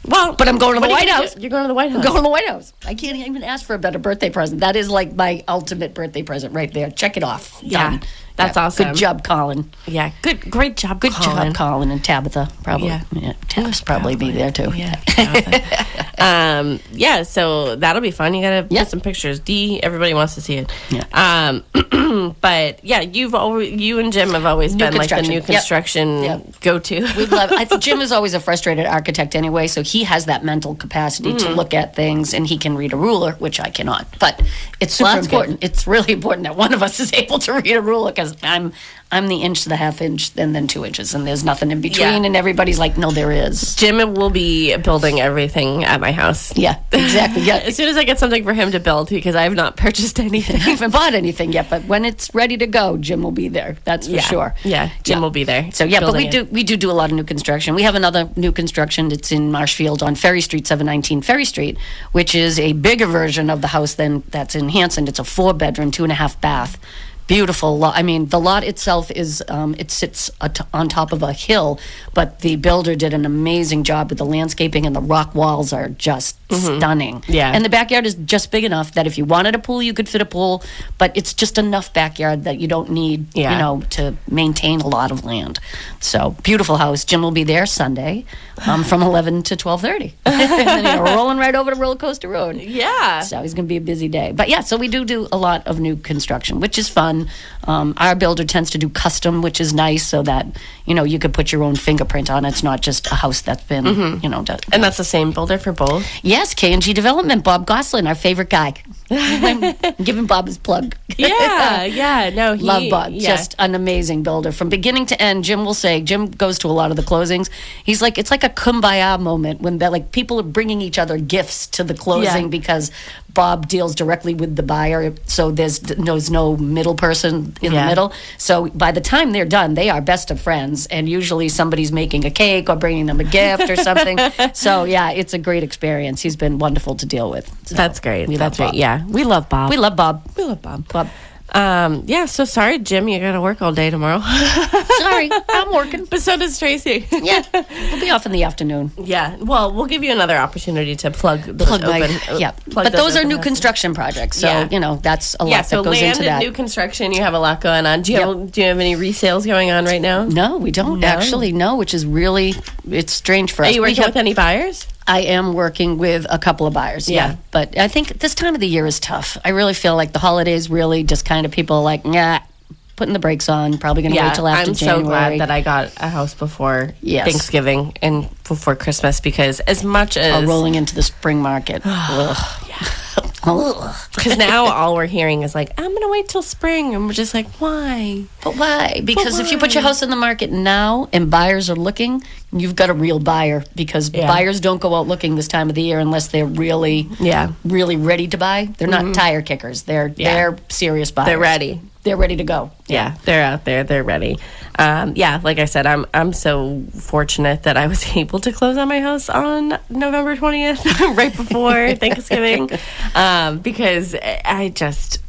Well, But I'm going to the what are you White House. do? You're going to the White House. I'm going to the White House. I can't even ask for a better birthday present. That is like my ultimate birthday present right there. Check it off. Yeah, Done. That's awesome. Good job, Colin. yeah, good, great job. Good Colin. job, Colin and Tabitha. Probably. Yeah. Yeah. Tab's probably be there too. Yeah. um, yeah, so that'll be fun. You gotta Yeah. put some pictures. D, everybody wants to see it. Yeah. Um, but yeah, you've always, you and Jim have always New been like the new construction Yep. go to. we love. I think Jim is always a frustrated architect anyway, so he has that mental capacity Mm. to look at things, and he can read a ruler, which I cannot. But it's super that's good. important. It's really important that one of us is able to read a ruler because I'm I'm the inch to the half inch, and then two inches, and there's nothing in between, Yeah. and everybody's like, no, there is. Jim will be building everything at my house. Yeah, exactly. Yeah, As soon as I get something for him to build, because I have not purchased anything. I haven't bought anything yet, but when it's ready to go, Jim will be there. That's for yeah. sure. Yeah, Jim Yeah. will be there. So yeah, but we building do we do do a lot of new construction. We have another new construction It's in Marshfield on Ferry Street, 719 Ferry Street, which is a bigger version of the house than that's in Hanson. It's a four bedroom, two and a half bath. Beautiful lot. I mean, the lot itself is um, it sits on top of a hill, but the builder did an amazing job with the landscaping, and the rock walls are just stunning. Mm-hmm. Yeah. and the backyard is just big enough that if you wanted a pool, you could fit a pool, but it's just enough backyard that you don't need, yeah. you know, to maintain a lot of land. So beautiful house. Jim will be there Sunday um, from 11 to 12:30. and then rolling right over to Roller Coaster Road. Yeah. So it's going to be a busy day. But yeah, so we do do a lot of new construction, which is fun. Um, our builder tends to do custom, which is nice, so that you know you could put your own fingerprint on it. It's not just a house that's been, you know, done. And that's the same builder for both. Yes, K and G Development, Bob Goslin, our favorite guy. I'm giving Bob his plug. Yeah, yeah. No, he, Love Bob. yeah. Just an amazing builder from beginning to end. Jim will say, Jim goes to a lot of the closings. He's like, it's like a kumbaya moment when they're like people are bringing each other gifts to the closing Yeah. because Bob deals directly with the buyer. So there's, there's no middle person in Yeah. the middle. So by the time they're done, they are best of friends. And usually somebody's making a cake or bringing them a gift or something. so yeah, it's a great experience. He's been wonderful to deal with. So That's great. That's great. Bob. Yeah, we love Bob. We love Bob. we love Bob. Bob. Um, yeah. So sorry, Jim. You got to work all day tomorrow. Sorry, I'm working. but so does Tracy. Yeah, we'll be off in the afternoon. Yeah. Well, we'll give you another opportunity to plug those plug my open. uh, yeah. But those are new construction projects, so Yeah. you know that's a lot Yeah. So that goes land into that. new construction. You have a lot going on. Do you have, do you have any resales going on right now? no, we don't No. actually No, which is really it's strange for us. Are you We working have- with any buyers? I am working with a couple of buyers, yeah. Yeah. But I think this time of the year is tough. I really feel like the holidays really just kind of people like, nah, putting the brakes on. Probably going to wait till after January. I'm January. so glad that I got a house before Yes. Thanksgiving and before Christmas because as much as rolling into the spring market. Ugh. Because now all we're hearing is like I'm gonna wait till spring and we're just like why? But why? Because if you put your house in the market now and buyers are looking, you've got a real buyer because Yeah. buyers don't go out looking this time of the year unless they're really Yeah. really ready to buy. They're not mm-hmm. tire kickers. They're Yeah. they're serious buyers. They're ready. they're ready to go. yeah, they're out there. They're ready. Um, yeah, like I said, I'm I'm so fortunate that I was able to close on my house on November 20th, right before Thanksgiving, um, because I just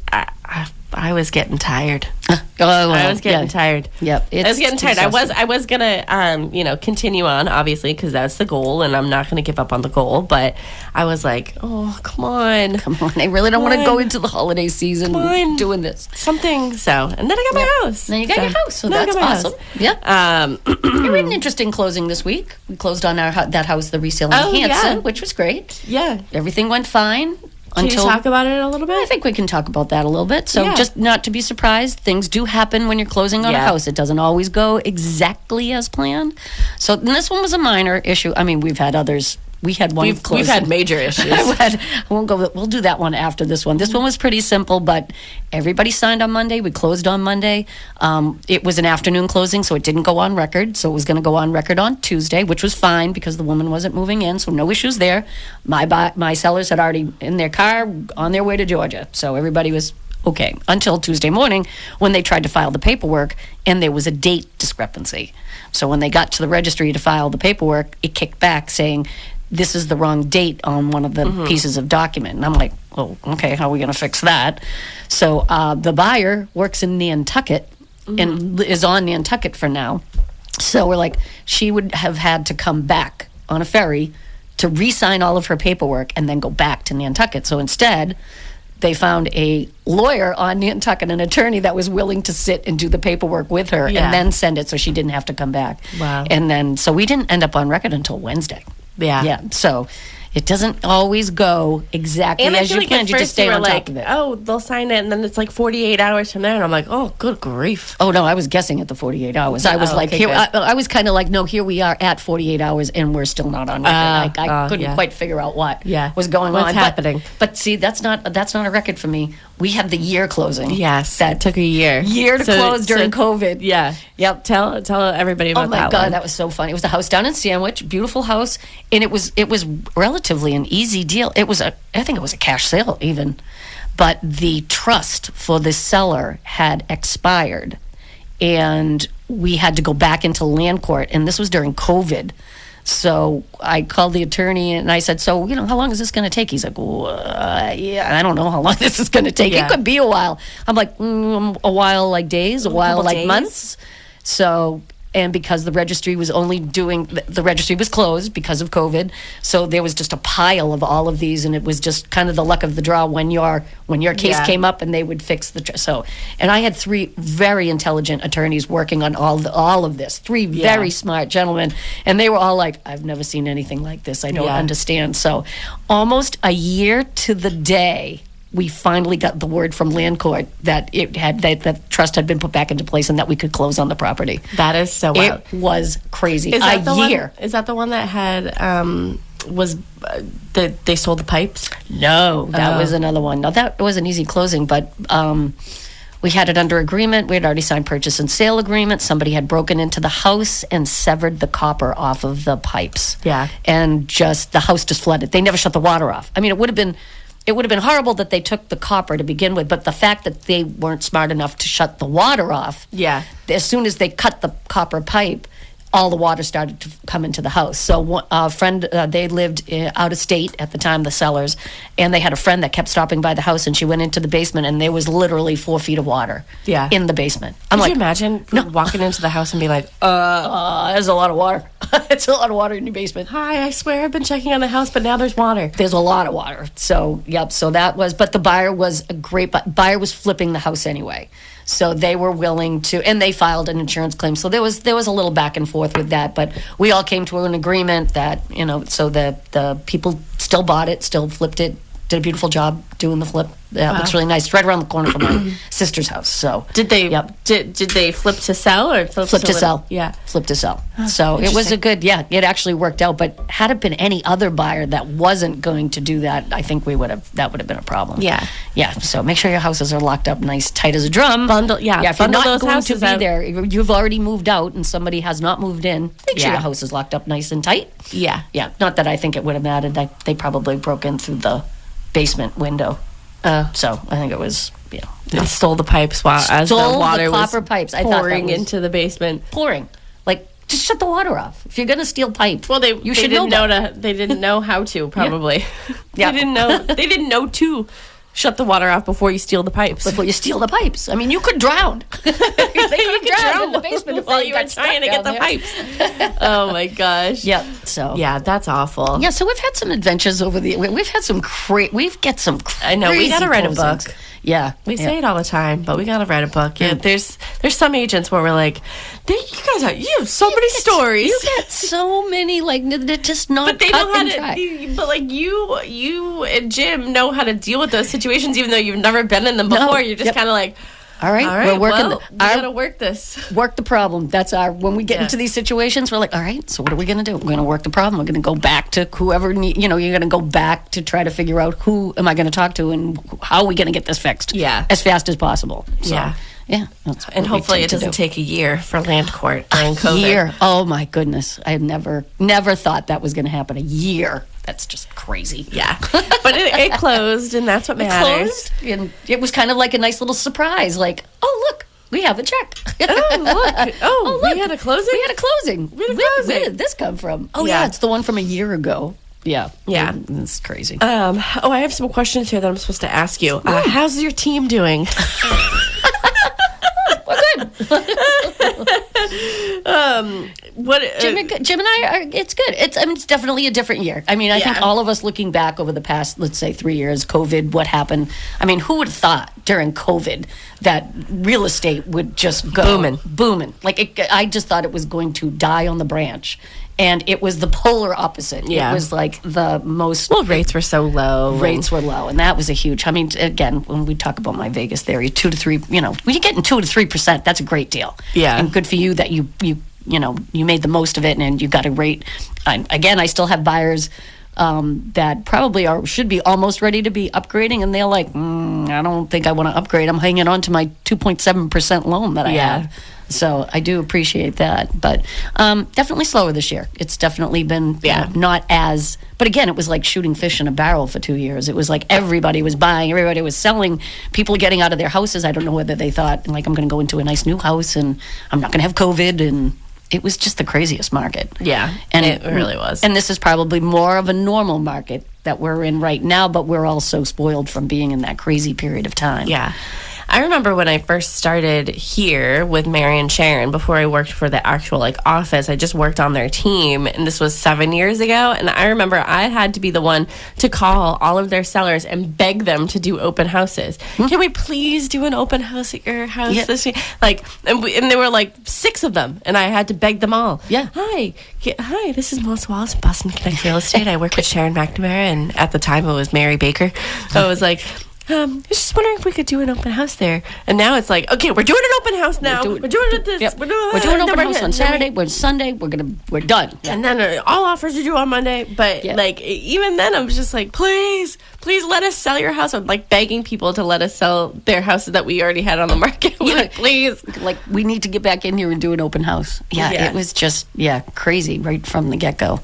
I, was getting tired. Oh, well, I was getting yeah. tired. Yep, I was getting tired. I was. I was gonna um you know continue on obviously because that's the goal and I'm not gonna give up on the goal. But I was like, oh come on, Come on, I really don't want to go into the holiday season doing this. something. So and then I got my house. Then you got So- your house, so then that's awesome. house. Yeah. Um, we had an interesting closing this week. We closed on our that house, the resale in Oh, yeah. Hanson, which was great. yeah. Everything went fine Can until you talk about it a little bit? I think we can talk about that a little bit. So Yeah. just not to be surprised, things do happen when you're closing on a house. It doesn't always go exactly as planned. So and this one was a minor issue. I mean, we've had others. We had one. We've, we've had major issues. I had- I won't go. We'll do that one after this one. This one was pretty simple, but everybody signed on Monday. We closed on Monday. Um, it was an afternoon closing, so it didn't go on record. So it was going to go on record on Tuesday, which was fine because the woman wasn't moving in, so no issues there. My buy, my sellers had already in their car on their way to Georgia, so everybody was okay until Tuesday morning when they tried to file the paperwork and there was a date discrepancy. So when they got to the registry to file the paperwork, it kicked back saying this is the wrong date on one of the pieces of document. And I'm like, oh, okay, how are we going to fix that? So uh, the buyer works in Nantucket and is on Nantucket for now. So we're like, she would have had to come back on a ferry to re sign all of her paperwork and then go back to Nantucket. So instead, they found a lawyer on Nantucket, an attorney that was willing to sit and do the paperwork with her Yeah. and then send it so she didn't have to come back. Wow. And then, so we didn't end up on record until Wednesday. Yeah. Yeah. So it doesn't always go exactly And as you like planned. You just stay on like, top of it. oh, they'll sign it, and then it's like 48 hours from there, and I'm like, oh, good grief. Oh no, I was guessing at the 48 hours. I was Oh, like, okay, here. I, I was kind of like, no, here we are at 48 hours and we're still not on record. Ah, I, I ah, couldn't yeah. quite figure out what Yeah. was going What's on. But- happening? But, see, that's not that's not a record for me. We had the year closing. Yes, that took a year. year to So- close during so- COVID. Yeah. Yep. Tell tell everybody about that. Oh my that god, one. that was so funny. It was a house down in Sandwich, beautiful house, and it was it was relatively an easy deal. It was a I think it was a cash sale even. But the trust for the seller had expired and we had to go back into land court and this was during COVID. So I called the attorney and I said, "So, you know, how long is this going to take?" He's like, well, uh, "Yeah, I don't know how long this is going to take. Yeah. It could be a while." I'm like, mm, "A while like days, a while like days? months." So, and because the registry was only doing, the- registry was closed because of COVID, so there was just a pile of all of these, and it was just kind of the luck of the draw when your when your case Yeah. came up and they would fix the tr- so. And I had three very intelligent attorneys working on all the, all of this, three very smart gentlemen, and they were all like, "I've never seen anything like this. I don't Yeah. understand." So, almost a year to the day we finally got the word from land court that it had that the trust had been put back into place and that we could close on the property. that is so wild. It was crazy. Is that a the year. one? Is that the one that had um was uh, that they sold the pipes? No, that Oh. was another one. Now that was an easy closing, but um, we had it under agreement. We had already signed purchase and sale agreement. Somebody had broken into the house and severed the copper off of the pipes. Yeah. and just the house just flooded. They never shut the water off. I mean, it would have been. It would have been horrible that they took the copper to begin with, but the fact that they weren't smart enough to shut the water off, Yeah. as soon as they cut the copper pipe, all the water started to come into the house. So a friend, uh, they lived uh, out of state at the time, the sellers, and they had a friend that kept stopping by the house, and she went into the basement, and there was literally four feet of water. Yeah. in the basement. I'm Could like, you imagine walking into the house and be like, uh, there's a lot of water. it's a lot of water in your basement. "Hi, I swear I've been checking on the house, but now there's water." There's a lot of water. So, yep. So that was, but the buyer was a great, bu- buyer was flipping the house anyway. So they were willing to, and they filed an insurance claim. So there was there was a little back and forth with that, but we all came to an agreement that you know, so the the people still bought it, still flipped it, did a beautiful job doing the flip. Yeah, it looks really nice. It's right around the corner from my sister's house. So Did they? Yep. Did did they flip to sell or flip, flip to live? sell. Yeah. flip to sell. so it was a good, yeah, it actually worked out. But had it been any other buyer that wasn't going to do that, I think we would have that would have been a problem. Yeah. yeah. So make sure your houses are locked up nice, tight as a drum. Bundle- yeah, yeah. If you're not going to be up. there, you've already moved out, and somebody has not moved in. Make sure Yeah. your house is locked up nice and tight. Yeah. Yeah, not that I think it would have mattered. They probably broke in through the basement window. Uh, so I think it was you know And stole the pipes while as Stole the the water was copper pipes. I thought that pouring was- into the basement. pouring. Like just shut the water off. If you're gonna steal pipe, Well, they you they should didn't know, know, to they didn't know how to probably. Yeah. they didn't know they didn't know to shut the water off before you steal the pipes. before you steal the pipes. I mean, you could drown. they could You could drown drown in the basement while they you were trying to get the pipes. oh my gosh. Yep. So Yeah, that's awful. Yeah, so we've had some adventures over the. we- We've had some great. We've get some. I know, we gotta write a book. Yeah, We yeah. say it all the time, but we gotta write a book. Yeah, mm. there's there's some agents where we're like, "They- you guys have you have so many stories. You get so many like they're just not. but they cut know how to. dry. But like you, you and Jim know how to deal with those situations, even though you've never been in them before. You're just Yep. kind of like, All right, all right, we're working. well, the, we our- gotta work this. work the problem. That's our when we get Yeah. into these situations, we're like, all right, so what are we going to do? We're going to work the problem. We're going to go back to whoever need, you know, you're going to go back to try to figure out who am I going to talk to and how are we going to get this fixed? Yeah. as fast as possible. So, Yeah. Yeah, that's And hopefully, it doesn't do. take a year for land court during COVID. year. Oh my goodness, I never, never thought that was going to happen. A year. That's just crazy. Yeah, but it, it closed, and that's what matters. Closed, and it was kind of like a nice little surprise. Like, oh look, we have a check. Oh look! Oh, look! we had a closing. We had a closing. We had a Where, closing. where did this come from? Oh yeah. Yeah. it's the one from a year ago. Yeah, Yeah. it's crazy. Um, oh, I have some questions here that I'm supposed to ask you. Uh, how's your team doing? um, what? Uh, Jim, and- Jim and I are. It's good. It's. I mean, it's definitely a different year. I mean, I think all of us looking back over the past, let's say, three years, COVID, what happened? I mean, who would have thought during COVID that real estate would just go Booming. booming? Like, it, I just thought it was going to die on the branch, and it was the polar opposite. Yeah. It was like the most. well, rates were so low. Rates were low, and that was a huge. I mean, again, when we talk about my Vegas theory, two to three, you know, when you're getting two to three percent, that's a great deal. Yeah. and good for you that you you you know you made the most of it and you got a rate. I, again, I still have buyers um, that probably are should be almost ready to be upgrading, and they're like, mm, I don't think I want to upgrade. I'm hanging on to my two point seven percent loan that I Yeah. have. So I do appreciate that, but um, definitely slower this year. It's definitely been you know, not as. But again, it was like shooting fish in a barrel for two years. It was like everybody was buying, everybody was selling, people getting out of their houses. I don't know whether they thought like I'm going to go into a nice new house and I'm not going to have COVID, and it was just the craziest market. Yeah, and it really was. And this is probably more of a normal market that we're in right now, but we're also spoiled from being in that crazy period of time. Yeah. I remember when I first started here with Mary and Sharon before I worked for the actual like office. I just worked on their team and this was 7 years ago and I remember I had to be the one to call all of their sellers and beg them to do open houses. Hmm. Can we please do an open house at your house Yeah. this year? Like and, we, and there were like 6 of them and I had to beg them all. Yeah. Hi. Hi, this is Melissa Wallace, Boston Connect Real Estate. I work with Sharon McNamara and at the time it was Mary Baker. So I was like um, I was just wondering if we could do an open house there. And now it's like, okay, we're doing an open house now. We're doing- doing, it this. Yep. We're doing, We're doing no, open we're house on Saturday. we're- We're Sunday. We're gonna we're done. And then uh, all offers are due on Monday. But Yeah. like, even then, I was just like, please, please let us sell your house. I'm like begging people to let us sell their houses that we already had on the market. We're like, please. Like we need to get back in here and do an open house. Yeah, Yeah. it was just yeah crazy right from the get go.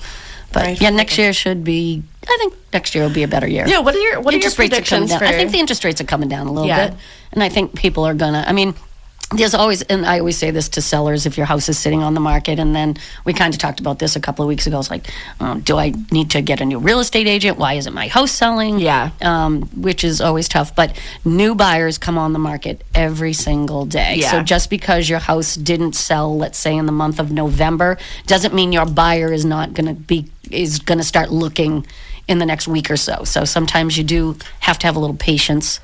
But Right yeah, next year should be. I think next year will be a better year. Yeah. What are your what interest are your rates are coming predictions down. for? I think the interest rates are coming down a little Yeah. bit, and I think people are gonna. I mean, there's always, and I always say this to sellers: if your house is sitting on the market, and then we kind of talked about this a couple of weeks ago. It's like, um, do I need to get a new real estate agent? Why isn't my house selling? Yeah. um, which is always tough. But new buyers come on the market every single day. Yeah. So just because your house didn't sell, let's say in the month of November, doesn't mean your buyer is not going to be is going to start looking in the next week or so. So sometimes you do have to have a little patience.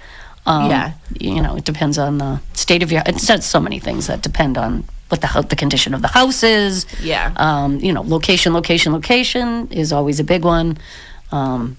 Um, Yeah. you know, it depends on the state of your. It says so many things that depend on what the the condition of the house is. Yeah. Um, you know, location, location, location is always a big one. Um,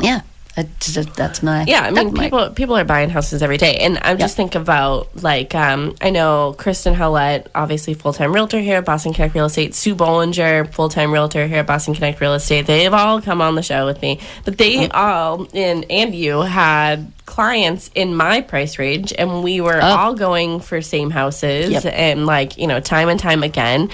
yeah, that's, that's my. Yeah, I mean, that's my- people people are buying houses every day, and I'm just think about like um, I know Kristen Howlett, obviously full time realtor here at Boston Connect Real Estate. Sue Bollinger, full time realtor here at Boston Connect Real Estate. They've all come on the show with me, but they all and and you had clients in my price range, and we were all going for same houses, Yep. and like you know time and time again,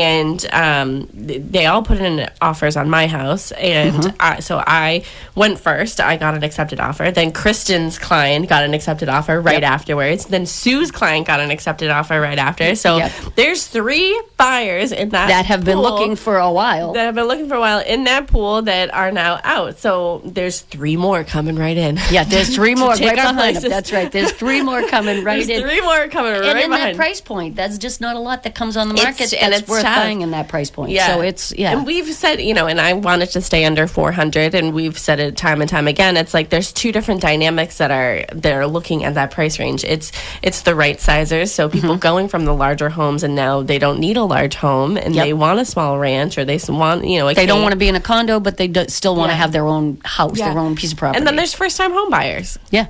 and um, they all put in offers on my house, and I, so I went first. I got an accepted offer. Then Kristen's client got an accepted offer right Yep. afterwards. Then Sue's client got an accepted offer right after. So Yep. there's three buyers in that that have been pool looking for a while. that have been looking for a while in that pool that are now out. So there's three more coming right in. yeah, there's three more right behind them. That's right. There's three more coming right There's in. three more coming and right in that price point, that's just not a lot that comes on the It's- market. and that's it's worth tough. buying in that price point. Yeah. So it's yeah. And we've said, you know, and I wanted to stay under 400, and we've said it time and time again. It's like there's two different dynamics that are that are looking at that price range. It's it's the right sizers, so people Mm-hmm. going from the larger homes, and now they don't need a large home, and Yep. they want a small ranch, or they want, you know, they don't want to be in a condo, but they do, still want to Yeah. have their own house, Yeah. their own piece of property. And then there's first time home buyers, yeah,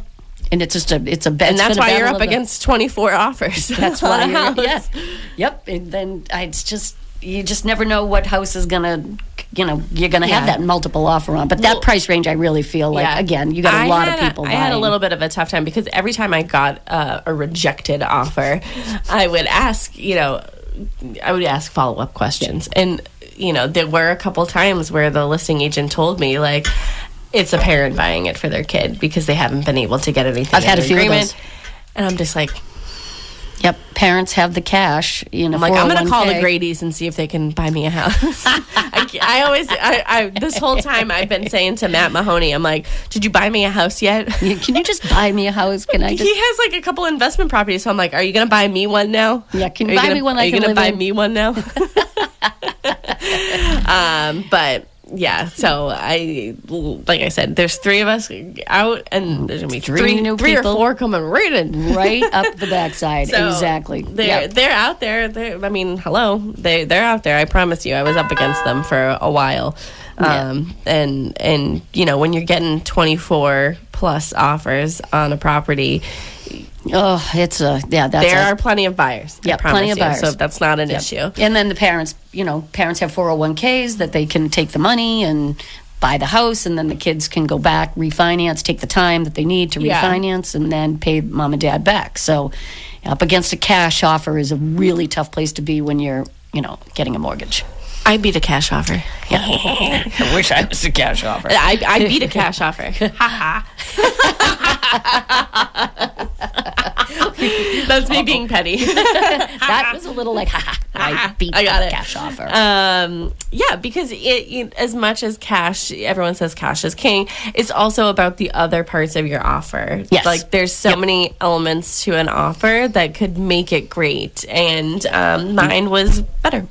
and it's just a it's a bet. and that's why you're up against 24 offers. That's why a you're house. yeah. Yep. And then I, it's just you just never know what house is gonna you know you're gonna have that multiple offer on. But Well- that price range, I really feel like Yeah. again you got a I lot of people. I had a little bit of a tough time because every time I got uh, a rejected offer, I would ask, you know, I would ask follow up questions, and you know, there were a couple times where the listing agent told me like. It's a parent buying it for their kid because they haven't been able to get anything. I've had a few of those. and I'm just like, Yep. Parents have the cash. You know, I'm like, I'm gonna call the 401k. Grady's and see if they can buy me a house. I, I always, I, I, this whole time I've been saying to Matt Mahoney, I'm like, did you buy me a house yet? Can you just buy me a house? Can I just? he has like a couple investment properties, so I'm like, are you gonna buy me one now? Yeah, can Are you buy gonna, me one Are I you gonna buy in? me one now? um, but yeah, so I, like I said, there's three of us out, and there's gonna be Three three, new three or four coming right in. right up the backside. So exactly. They're Yep. they're out there. They're, I mean, hello. They they're out there. I promise you. I was up against them for a while. Yeah. Um, and and you know when you're getting 24 plus offers on a property, Oh, it's a yeah. That's there a, are plenty of buyers. Yeah, plenty of you. buyers. So that's not an issue. And then the parents, you know, parents have 401ks that they can take the money and buy the house, and then the kids can go back, refinance, take the time that they need to Yeah. refinance, and then pay mom and dad back. So, up against a cash offer is a really tough place to be when you're, you know, getting a mortgage. I beat a cash offer. Yeah. I wish I was a cash offer. I, I beat a cash offer. Ha ha. That's me being petty. that was a little like, ha, I beat I got the it. cash offer. Um, yeah, because it, it, as much as cash, everyone says cash is king. It's also about the other parts of your offer. Yes. like there's so many elements to an offer that could make it great, and um, mine was better.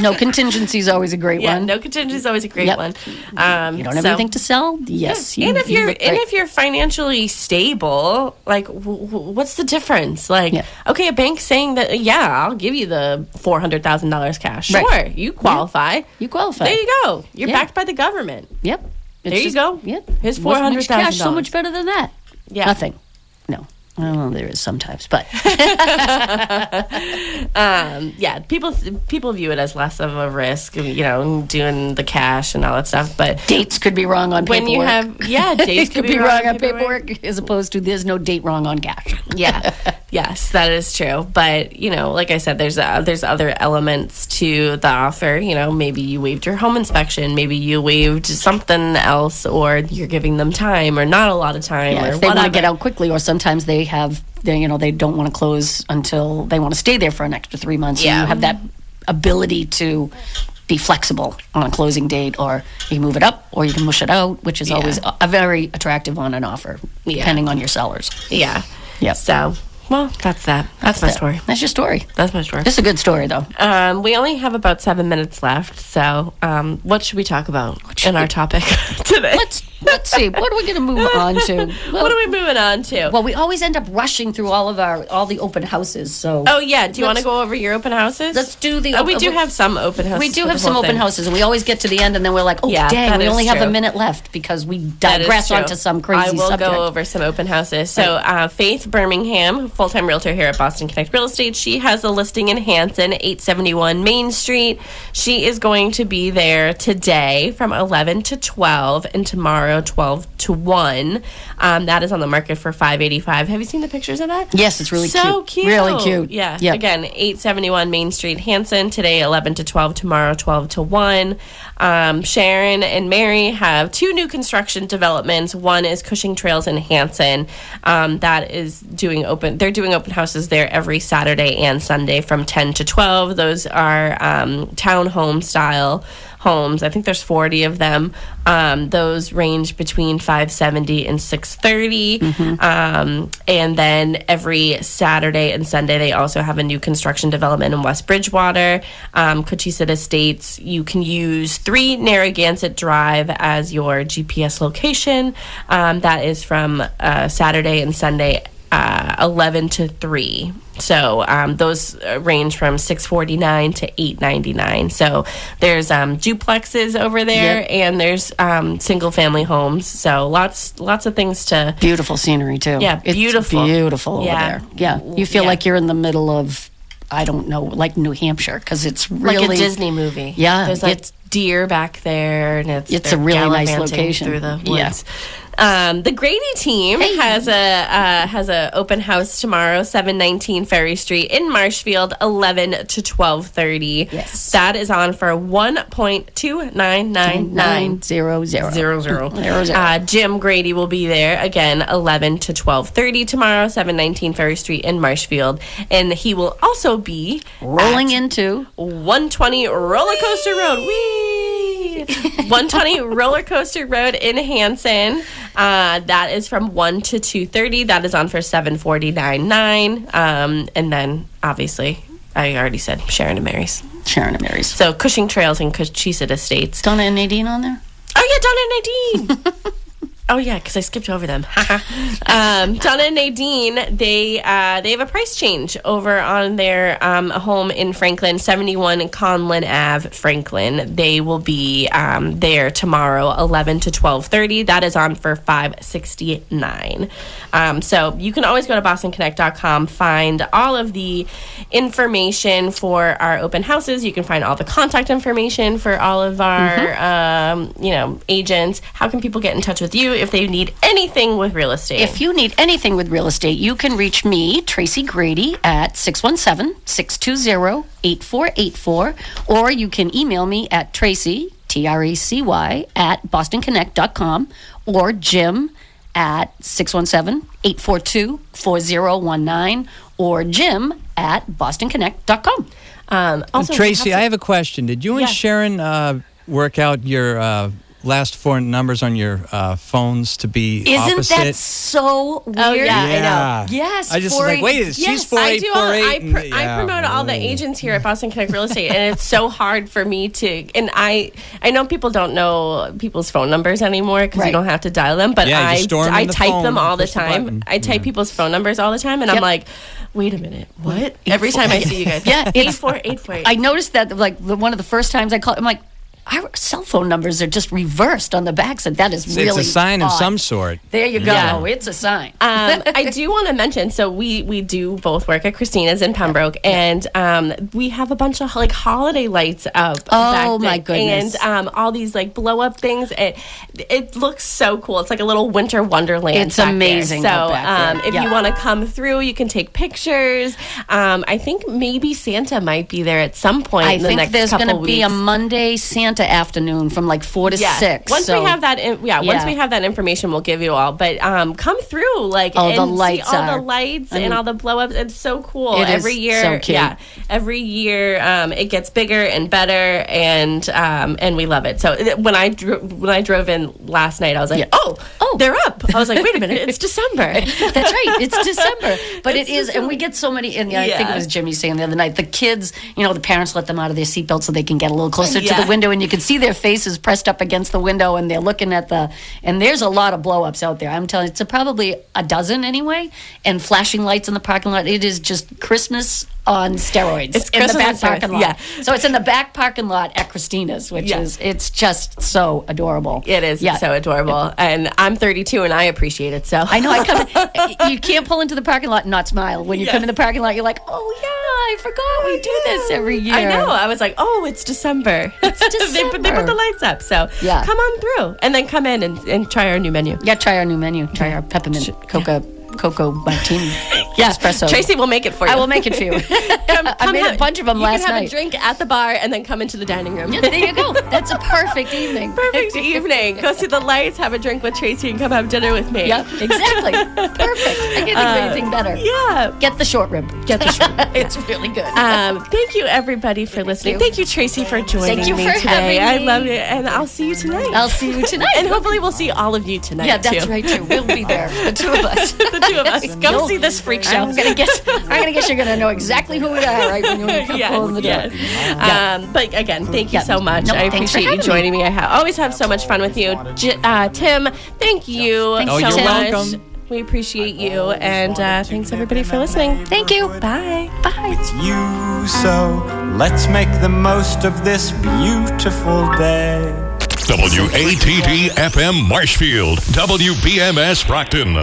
no contingency is always a great yeah, one. no contingency is always a great Yep. one. Um, you don't have so- anything to sell? Yes. you- and if you you're and great. if you're financially stable, like w- w- what's the difference? Like, Yeah. okay, a bank saying that yeah, I'll give you the four hundred thousand dollars cash. Sure, Right. you qualify. you qualify. There you go. You're Yeah. backed by the government. Yep. It's There you go. Yep. His What $400,000. cash So much better than that. Yeah. Nothing. Well, there is sometimes, but Um, yeah, people people view it as less of a risk, you know, doing the cash and all that stuff. But dates could be wrong on paperwork. when you have yeah, dates it could be wrong on paperwork as opposed to there's no date wrong on cash. yeah yes that is true but you know like i said there's uh, there's other elements to the offer you know maybe you waived your home inspection maybe you waived something else or you're giving them time or not a lot of time Yeah, or if they want to get out quickly, or sometimes they have, they, you know, they don't want to close until they want to stay there for an extra three months. Yeah. you have that ability to be flexible on a closing date, or you move it up, or you can mush it out, which is Yeah. always a, very attractive on an offer, Yeah. depending on your sellers. yeah Yeah. so well that's that that's, my That- story That's your story. that's my story This is a good story, though. um, we only have about seven minutes left so um, what should we talk about in our topic today Let's let's see. What are we going to move on to? Well, what are we moving on to well, we always end up rushing through all of our all the open houses. So oh yeah do you want to go over your open houses let's do the. oh, we do have some open houses We do have some open thing. houses, and we always get to the end, and then we're like, "Oh, Yeah, dang, we only have a minute left because we digress onto some crazy I will subject." go over some open houses. So, uh, Faith Birmingham, full time realtor here at Boston Connect Real Estate, she has a listing in Hanson, 871 Main Street. She is going to be there today from 11 to 12, and tomorrow tomorrow, 12 to 1. Um, that is on the market for 585. Have you seen the pictures of that? Yes, it's really so cute. Really cute. Yeah. Yep. Again, 871 Main Street, Hanson. Today, 11 to 12. Tomorrow, 12 to 1. Um, Sharon and Mary have two new construction developments. One is Cushing Trails in Hanson. Um, that is doing open. They're doing open houses there every Saturday and Sunday from 10 to 12. Those are um, townhome style homes. I think there's 40 of them. Um, those range between 570 and 630. Um, and then every Saturday and Sunday, they also have a new construction development in West Bridgewater, um, Cochise Estates. You can use three Narragansett Drive as your GPS location. Um, that is from uh, Saturday and Sunday uh, 11 to 3 so um, those uh, range from 649 to 899 so there's um, duplexes over there Yep. and there's um, single family homes so lots lots of things to Beautiful scenery too. Yeah, It's beautiful. beautiful over Yeah. there. Yeah, you feel Yeah. like you're in the middle of, I don't know, like New Hampshire because it's really like a Disney movie Yeah, there's like deer back there and it's It's a really nice location. through the Yeah. Um, the Grady team has a uh, has a open house tomorrow, seven nineteen Ferry Street in Marshfield, eleven to twelve thirty. Yes. that is on for one point two nine nine nine zero zero zero zero. Zero, zero. Uh, Jim Grady will be there again, eleven to twelve thirty tomorrow, seven nineteen Ferry Street in Marshfield, and he will also be rolling into 120 Roller Coaster Road. Whee! 120 Roller Coaster Road in Hanson. Uh, that is from 1 to 2.30. That is on for 749.9. Um, and then, obviously, I already said Sharon and Mary's. Sharon and Mary's. So Cushing Trails and Cochise Estates. Donna and Nadine on there. Oh yeah, Donna and Nadine. oh yeah, because I skipped over them. um, Donna and Nadine, they uh, they have a price change over on their um, home in Franklin, seventy one Conlin Ave, Franklin. They will be um, there tomorrow, eleven to twelve thirty. That is on for five sixty nine. Um, so you can always go to BostonConnect.com, find all of the information for our open houses. You can find all the contact information for all of our, um, you know, agents. How can people get in touch with you if they need anything with real estate? If you need anything with real estate, you can reach me, Tracy Grady, at 617 620 8484, or you can email me at Tracy, T R E C Y, at bostonconnect.com, or Jim at 617 842 4019, or Jim at bostonconnect.com. um, also, Tracy, have I have a question. Did you and Yeah. Sharon uh, work out your uh, last four numbers on your uh, phones to be Isn't opposite? that so weird? Oh, yeah, I know. Yes, I just was like, eight- wait, she's yes, four I do. four All. I, and- pr- I promote all the agents here at Boston Connect Real Estate, and it's so hard for me to. And I, I know people don't know people's phone numbers anymore because Right. you don't have to dial them. But Yeah, you I, just I the type phone, them all the push the time. I type people's phone numbers all the time, and I'm like, wait a minute, what? Every time I see you guys, Yeah, eight it's- four eight four. I noticed that like one of the first times I called, I'm like, our cell phone numbers are just reversed on the back. So that is It's really it's a sign of some sort. There you go. Yeah. It's a sign. um, I do want to mention. So we we do both work at Christina's in Pembroke, and um, we have a bunch of like holiday lights up. Oh, back my there, goodness. And um, all these like blow up things. It it looks so cool. It's like a little winter wonderland. It's back there. amazing So back there. um, if Yeah. you want to come through, you can take pictures. Um, I think maybe Santa might be there at some point. I in the think next there's going to be a Monday Santa afternoon from like four to yeah. six. Once so- we have that, in, yeah, Once we have that information, we'll give you all. But um, come through, like, Oh, the and see lights all are- the lights I mean- and all the blow ups. It's so cool. It is every year, so cute. yeah, every year um, it gets bigger and better, and um, and we love it. So when I dro- when I drove in last night, I was like, Yeah. oh, Oh. they're up. I was like, wait a minute, it's December. That's right. It's December, but It's it is, and we get so many. And I think it was Jimmy saying the other night, the kids, you know, the parents let them out of their seatbelts so they can get a little closer to the window, and you can see their faces pressed up against the window, and they're looking at the. And there's a lot of blow-ups out there. I'm telling you, it's a, probably a dozen anyway, and flashing lights in the parking lot. It is just Christmas on steroids It's in the back parking lot. yeah. So it's in the back parking lot at Christina's, which Yeah. is it's just so adorable. It is Yeah. so adorable, and I'm 32 and I appreciate it. So I know. I come. you can't pull into the parking lot and not smile. When you Yeah. come in the parking lot, you're like, "Oh yeah, I forgot we oh, do this every year." I know. I was like, oh, it's December. It's they, put, they put the lights up. So Yeah. come on through, and then come in and, and try our new menu. Yeah, try our new menu. Try our peppermint cocoa cocoa martini. Yeah, espresso. Tracy will make it for you. I will make it for you. Come- I come made a bunch of them you last can have night. a drink at the bar and then come into the dining room. Yeah, there you go. That's a perfect evening. Perfect evening. Go see the lights, have a drink with Tracy, and come have dinner with me. Yep, exactly. Perfect. I can't think of anything better. Yeah. Get the short rib. Get the short rib. it's really good. Um, thank you, everybody, for listening. you. Thank you, Tracy, for joining Thank you me for today. having I love it, and I'll see you tonight. I'll see you tonight. and hopefully, we'll see all of you tonight. yeah, that's too. right too. We'll be there, the two of us. The two of us. Come You'll- see this freak show. I'm gonna guess. I'm gonna guess you're gonna know exactly who we are right when you come yes, in the door. yes. Um, but again, thank you Yeah. so much. No, I appreciate you having joining me. I ha- always have so much fun with you. J- uh, Tim, thank you Thanks, Oh, so you're much. welcome. We appreciate you, and uh, thanks everybody for listening. Thank you. Bye. Bye. It's you, so let's make the most of this beautiful day. WATD FM Marshfield, WBMS Brockton.